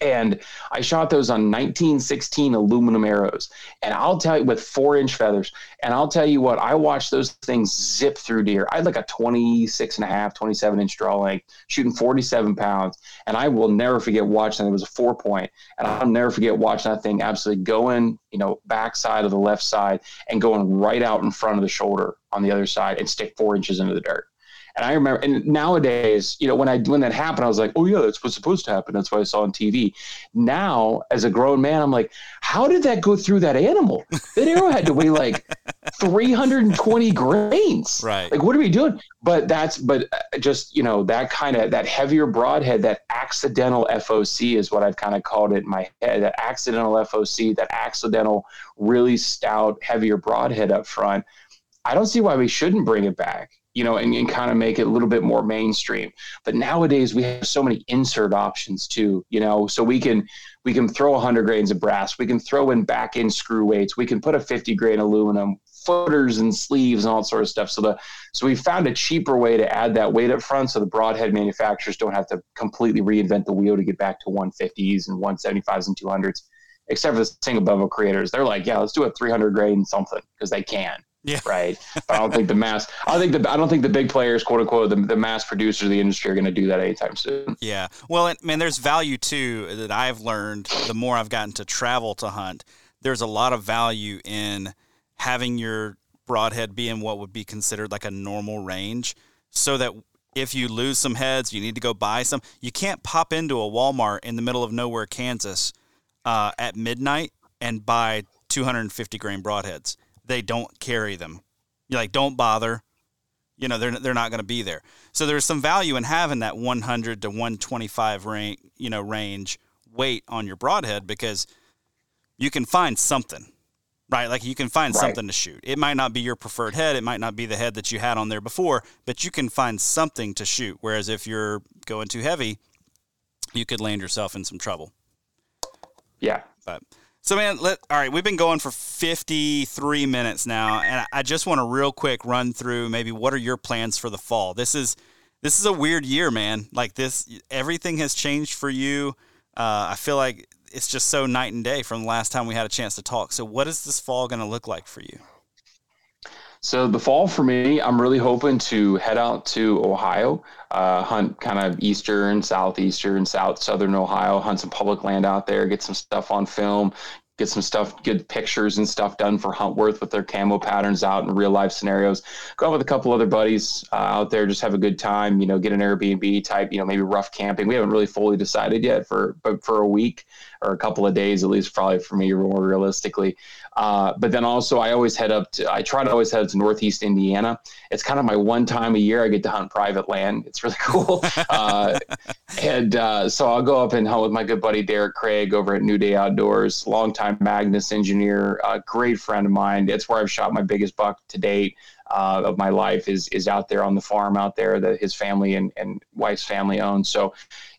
and I shot those on 1916 aluminum arrows. And I'll tell you, with four inch feathers, and I'll tell you what, I watched those things zip through deer. I had like a 26 and a half, 27 inch draw length, shooting 47 pounds. And I will never forget watching it. Was a four point, and I'll never forget watching that thing absolutely going, you know, backside of the left side and going right out in front of the shoulder on the other side and stick four inches into the dirt. And I remember, and nowadays, you know, when I when that happened, I was like, oh yeah, that's what's supposed to happen. That's what I saw on TV. Now, as a grown man, I'm like, how did that go through that animal? That arrow had to weigh like (laughs) 320 grains. Right. Like, what are we doing? But that's, but uh, just you know, that kind of that heavier broadhead, that accidental FOC is what I've kind of called it in my head. That accidental FOC, that accidental, really stout, heavier broadhead up front. I don't see why we shouldn't bring it back you know, and, and kind of make it a little bit more mainstream. But nowadays we have so many insert options too, you know, so we can we can throw 100 grains of brass, we can throw in back end screw weights, we can put a 50 grain aluminum, footers and sleeves and all sort of stuff. So the so we found a cheaper way to add that weight up front, so the broadhead manufacturers don't have to completely reinvent the wheel to get back to 150s and 175s and 200s. Except for the single bevel creators, they're like, yeah, let's do a 300 grain something because they can. Yeah. Right. I don't think the mass. I think the. I don't think the big players, quote unquote, the, the mass producers of the industry are going to do that anytime soon. Yeah. Well, and man, there's value too that I've learned the more I've gotten to travel to hunt. There's a lot of value in having your broadhead be in what would be considered like a normal range, so that if you lose some heads, you need to go buy some. You can't pop into a Walmart in the middle of nowhere, Kansas, uh, at midnight and buy 250 grain broadheads they don't carry them. You're like, don't bother. You know, they're they're not going to be there. So there's some value in having that 100 to 125 range, you know, range weight on your broadhead because you can find something, right? Like you can find right. something to shoot. It might not be your preferred head. It might not be the head that you had on there before, but you can find something to shoot. Whereas if you're going too heavy, you could land yourself in some trouble. Yeah. But so, man, let all right. We've been going for fifty-three minutes now, and I just want to real quick run through maybe what are your plans for the fall. This is this is a weird year, man. Like this, everything has changed for you. Uh, I feel like it's just so night and day from the last time we had a chance to talk. So, what is this fall going to look like for you? So the fall for me, I'm really hoping to head out to Ohio, uh, hunt kind of eastern, southeastern, south, southern Ohio, hunt some public land out there, get some stuff on film, get some stuff, good pictures and stuff done for Huntworth with their camo patterns out in real life scenarios. Go out with a couple other buddies uh, out there, just have a good time. You know, get an Airbnb type. You know, maybe rough camping. We haven't really fully decided yet for, but for a week or a couple of days at least, probably for me more realistically. Uh, but then also, I always head up to, I try to always head to Northeast Indiana. It's kind of my one time a year I get to hunt private land. It's really (laughs) cool. uh, and uh, so I'll go up and hunt with my good buddy Derek Craig over at New Day Outdoors, longtime Magnus engineer, a great friend of mine. It's where I've shot my biggest buck to date. Uh, of my life is is out there on the farm out there that his family and, and wife's family owns. So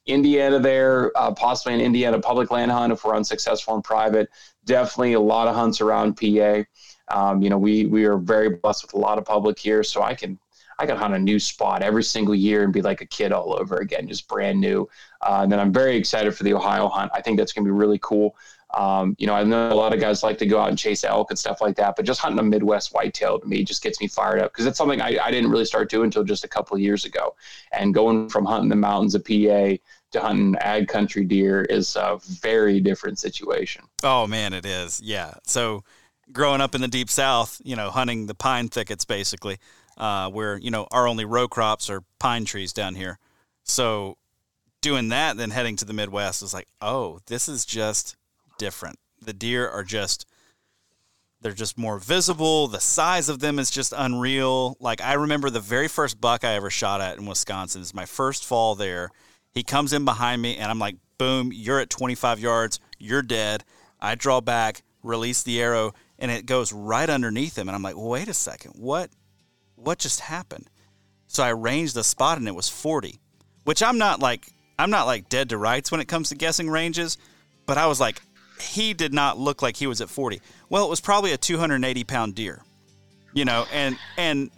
Indiana there, uh, possibly an Indiana public land hunt if we're unsuccessful in private definitely a lot of hunts around PA. Um, you know, we we are very blessed with a lot of public here, so I can I can hunt a new spot every single year and be like a kid all over again, just brand new. Uh, and then I'm very excited for the Ohio hunt. I think that's going to be really cool. Um, you know, I know a lot of guys like to go out and chase elk and stuff like that, but just hunting a Midwest whitetail to me just gets me fired up because it's something I, I, didn't really start doing until just a couple years ago. And going from hunting the mountains of PA to hunting ag country deer is a very different situation. Oh man, it is. Yeah. So growing up in the deep south, you know, hunting the pine thickets basically, uh, where you know our only row crops are pine trees down here. So doing that, then heading to the Midwest is like, oh, this is just different. The deer are just they're just more visible. The size of them is just unreal. Like I remember the very first buck I ever shot at in Wisconsin is my first fall there. He comes in behind me and I'm like, boom, you're at 25 yards, you're dead. I draw back, release the arrow, and it goes right underneath him. And I'm like, wait a second, what what just happened? So I ranged the spot and it was 40, which I'm not like I'm not like dead to rights when it comes to guessing ranges, but I was like, he did not look like he was at 40. Well, it was probably a 280 pound deer, you know, and and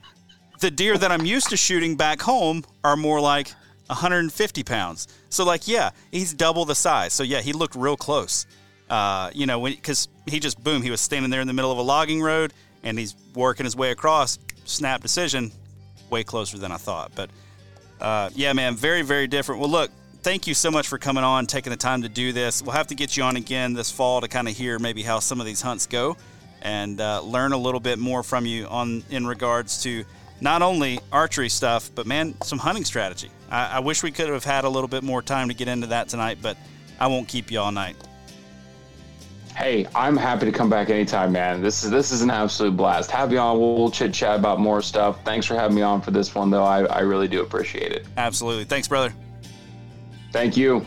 the deer that I'm used to shooting back home are more like 150 pounds. So like, yeah, he's double the size. So yeah, he looked real close. Uh, you know, because he just boom, he was standing there in the middle of a logging road and he's working his way across. Snap decision, way closer than I thought. But uh, yeah, man, very very different. Well, look, thank you so much for coming on, taking the time to do this. We'll have to get you on again this fall to kind of hear maybe how some of these hunts go and uh, learn a little bit more from you on in regards to not only archery stuff, but man, some hunting strategy. I, I wish we could have had a little bit more time to get into that tonight, but I won't keep you all night. Hey, I'm happy to come back anytime, man. This is this is an absolute blast. Have you on. We'll, we'll chit chat about more stuff. Thanks for having me on for this one, though. I, I really do appreciate it. Absolutely. Thanks, brother. Thank you.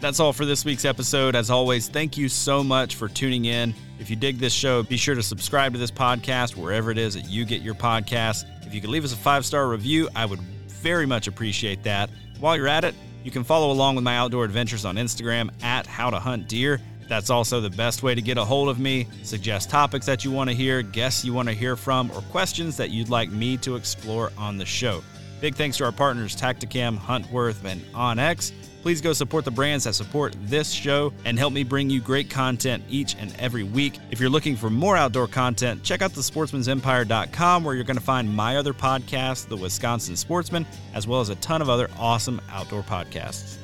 That's all for this week's episode. As always, thank you so much for tuning in. If you dig this show, be sure to subscribe to this podcast wherever it is that you get your podcasts. If you could leave us a five star review, I would very much appreciate that. While you're at it, you can follow along with my outdoor adventures on Instagram at How to Hunt Deer. That's also the best way to get a hold of me. Suggest topics that you want to hear, guests you want to hear from, or questions that you'd like me to explore on the show. Big thanks to our partners Tactacam, Huntworth, and onX. Please go support the brands that support this show and help me bring you great content each and every week. If you're looking for more outdoor content, check out the sportsmensempire.com where you're going to find my other podcast, The Wisconsin Sportsman, as well as a ton of other awesome outdoor podcasts.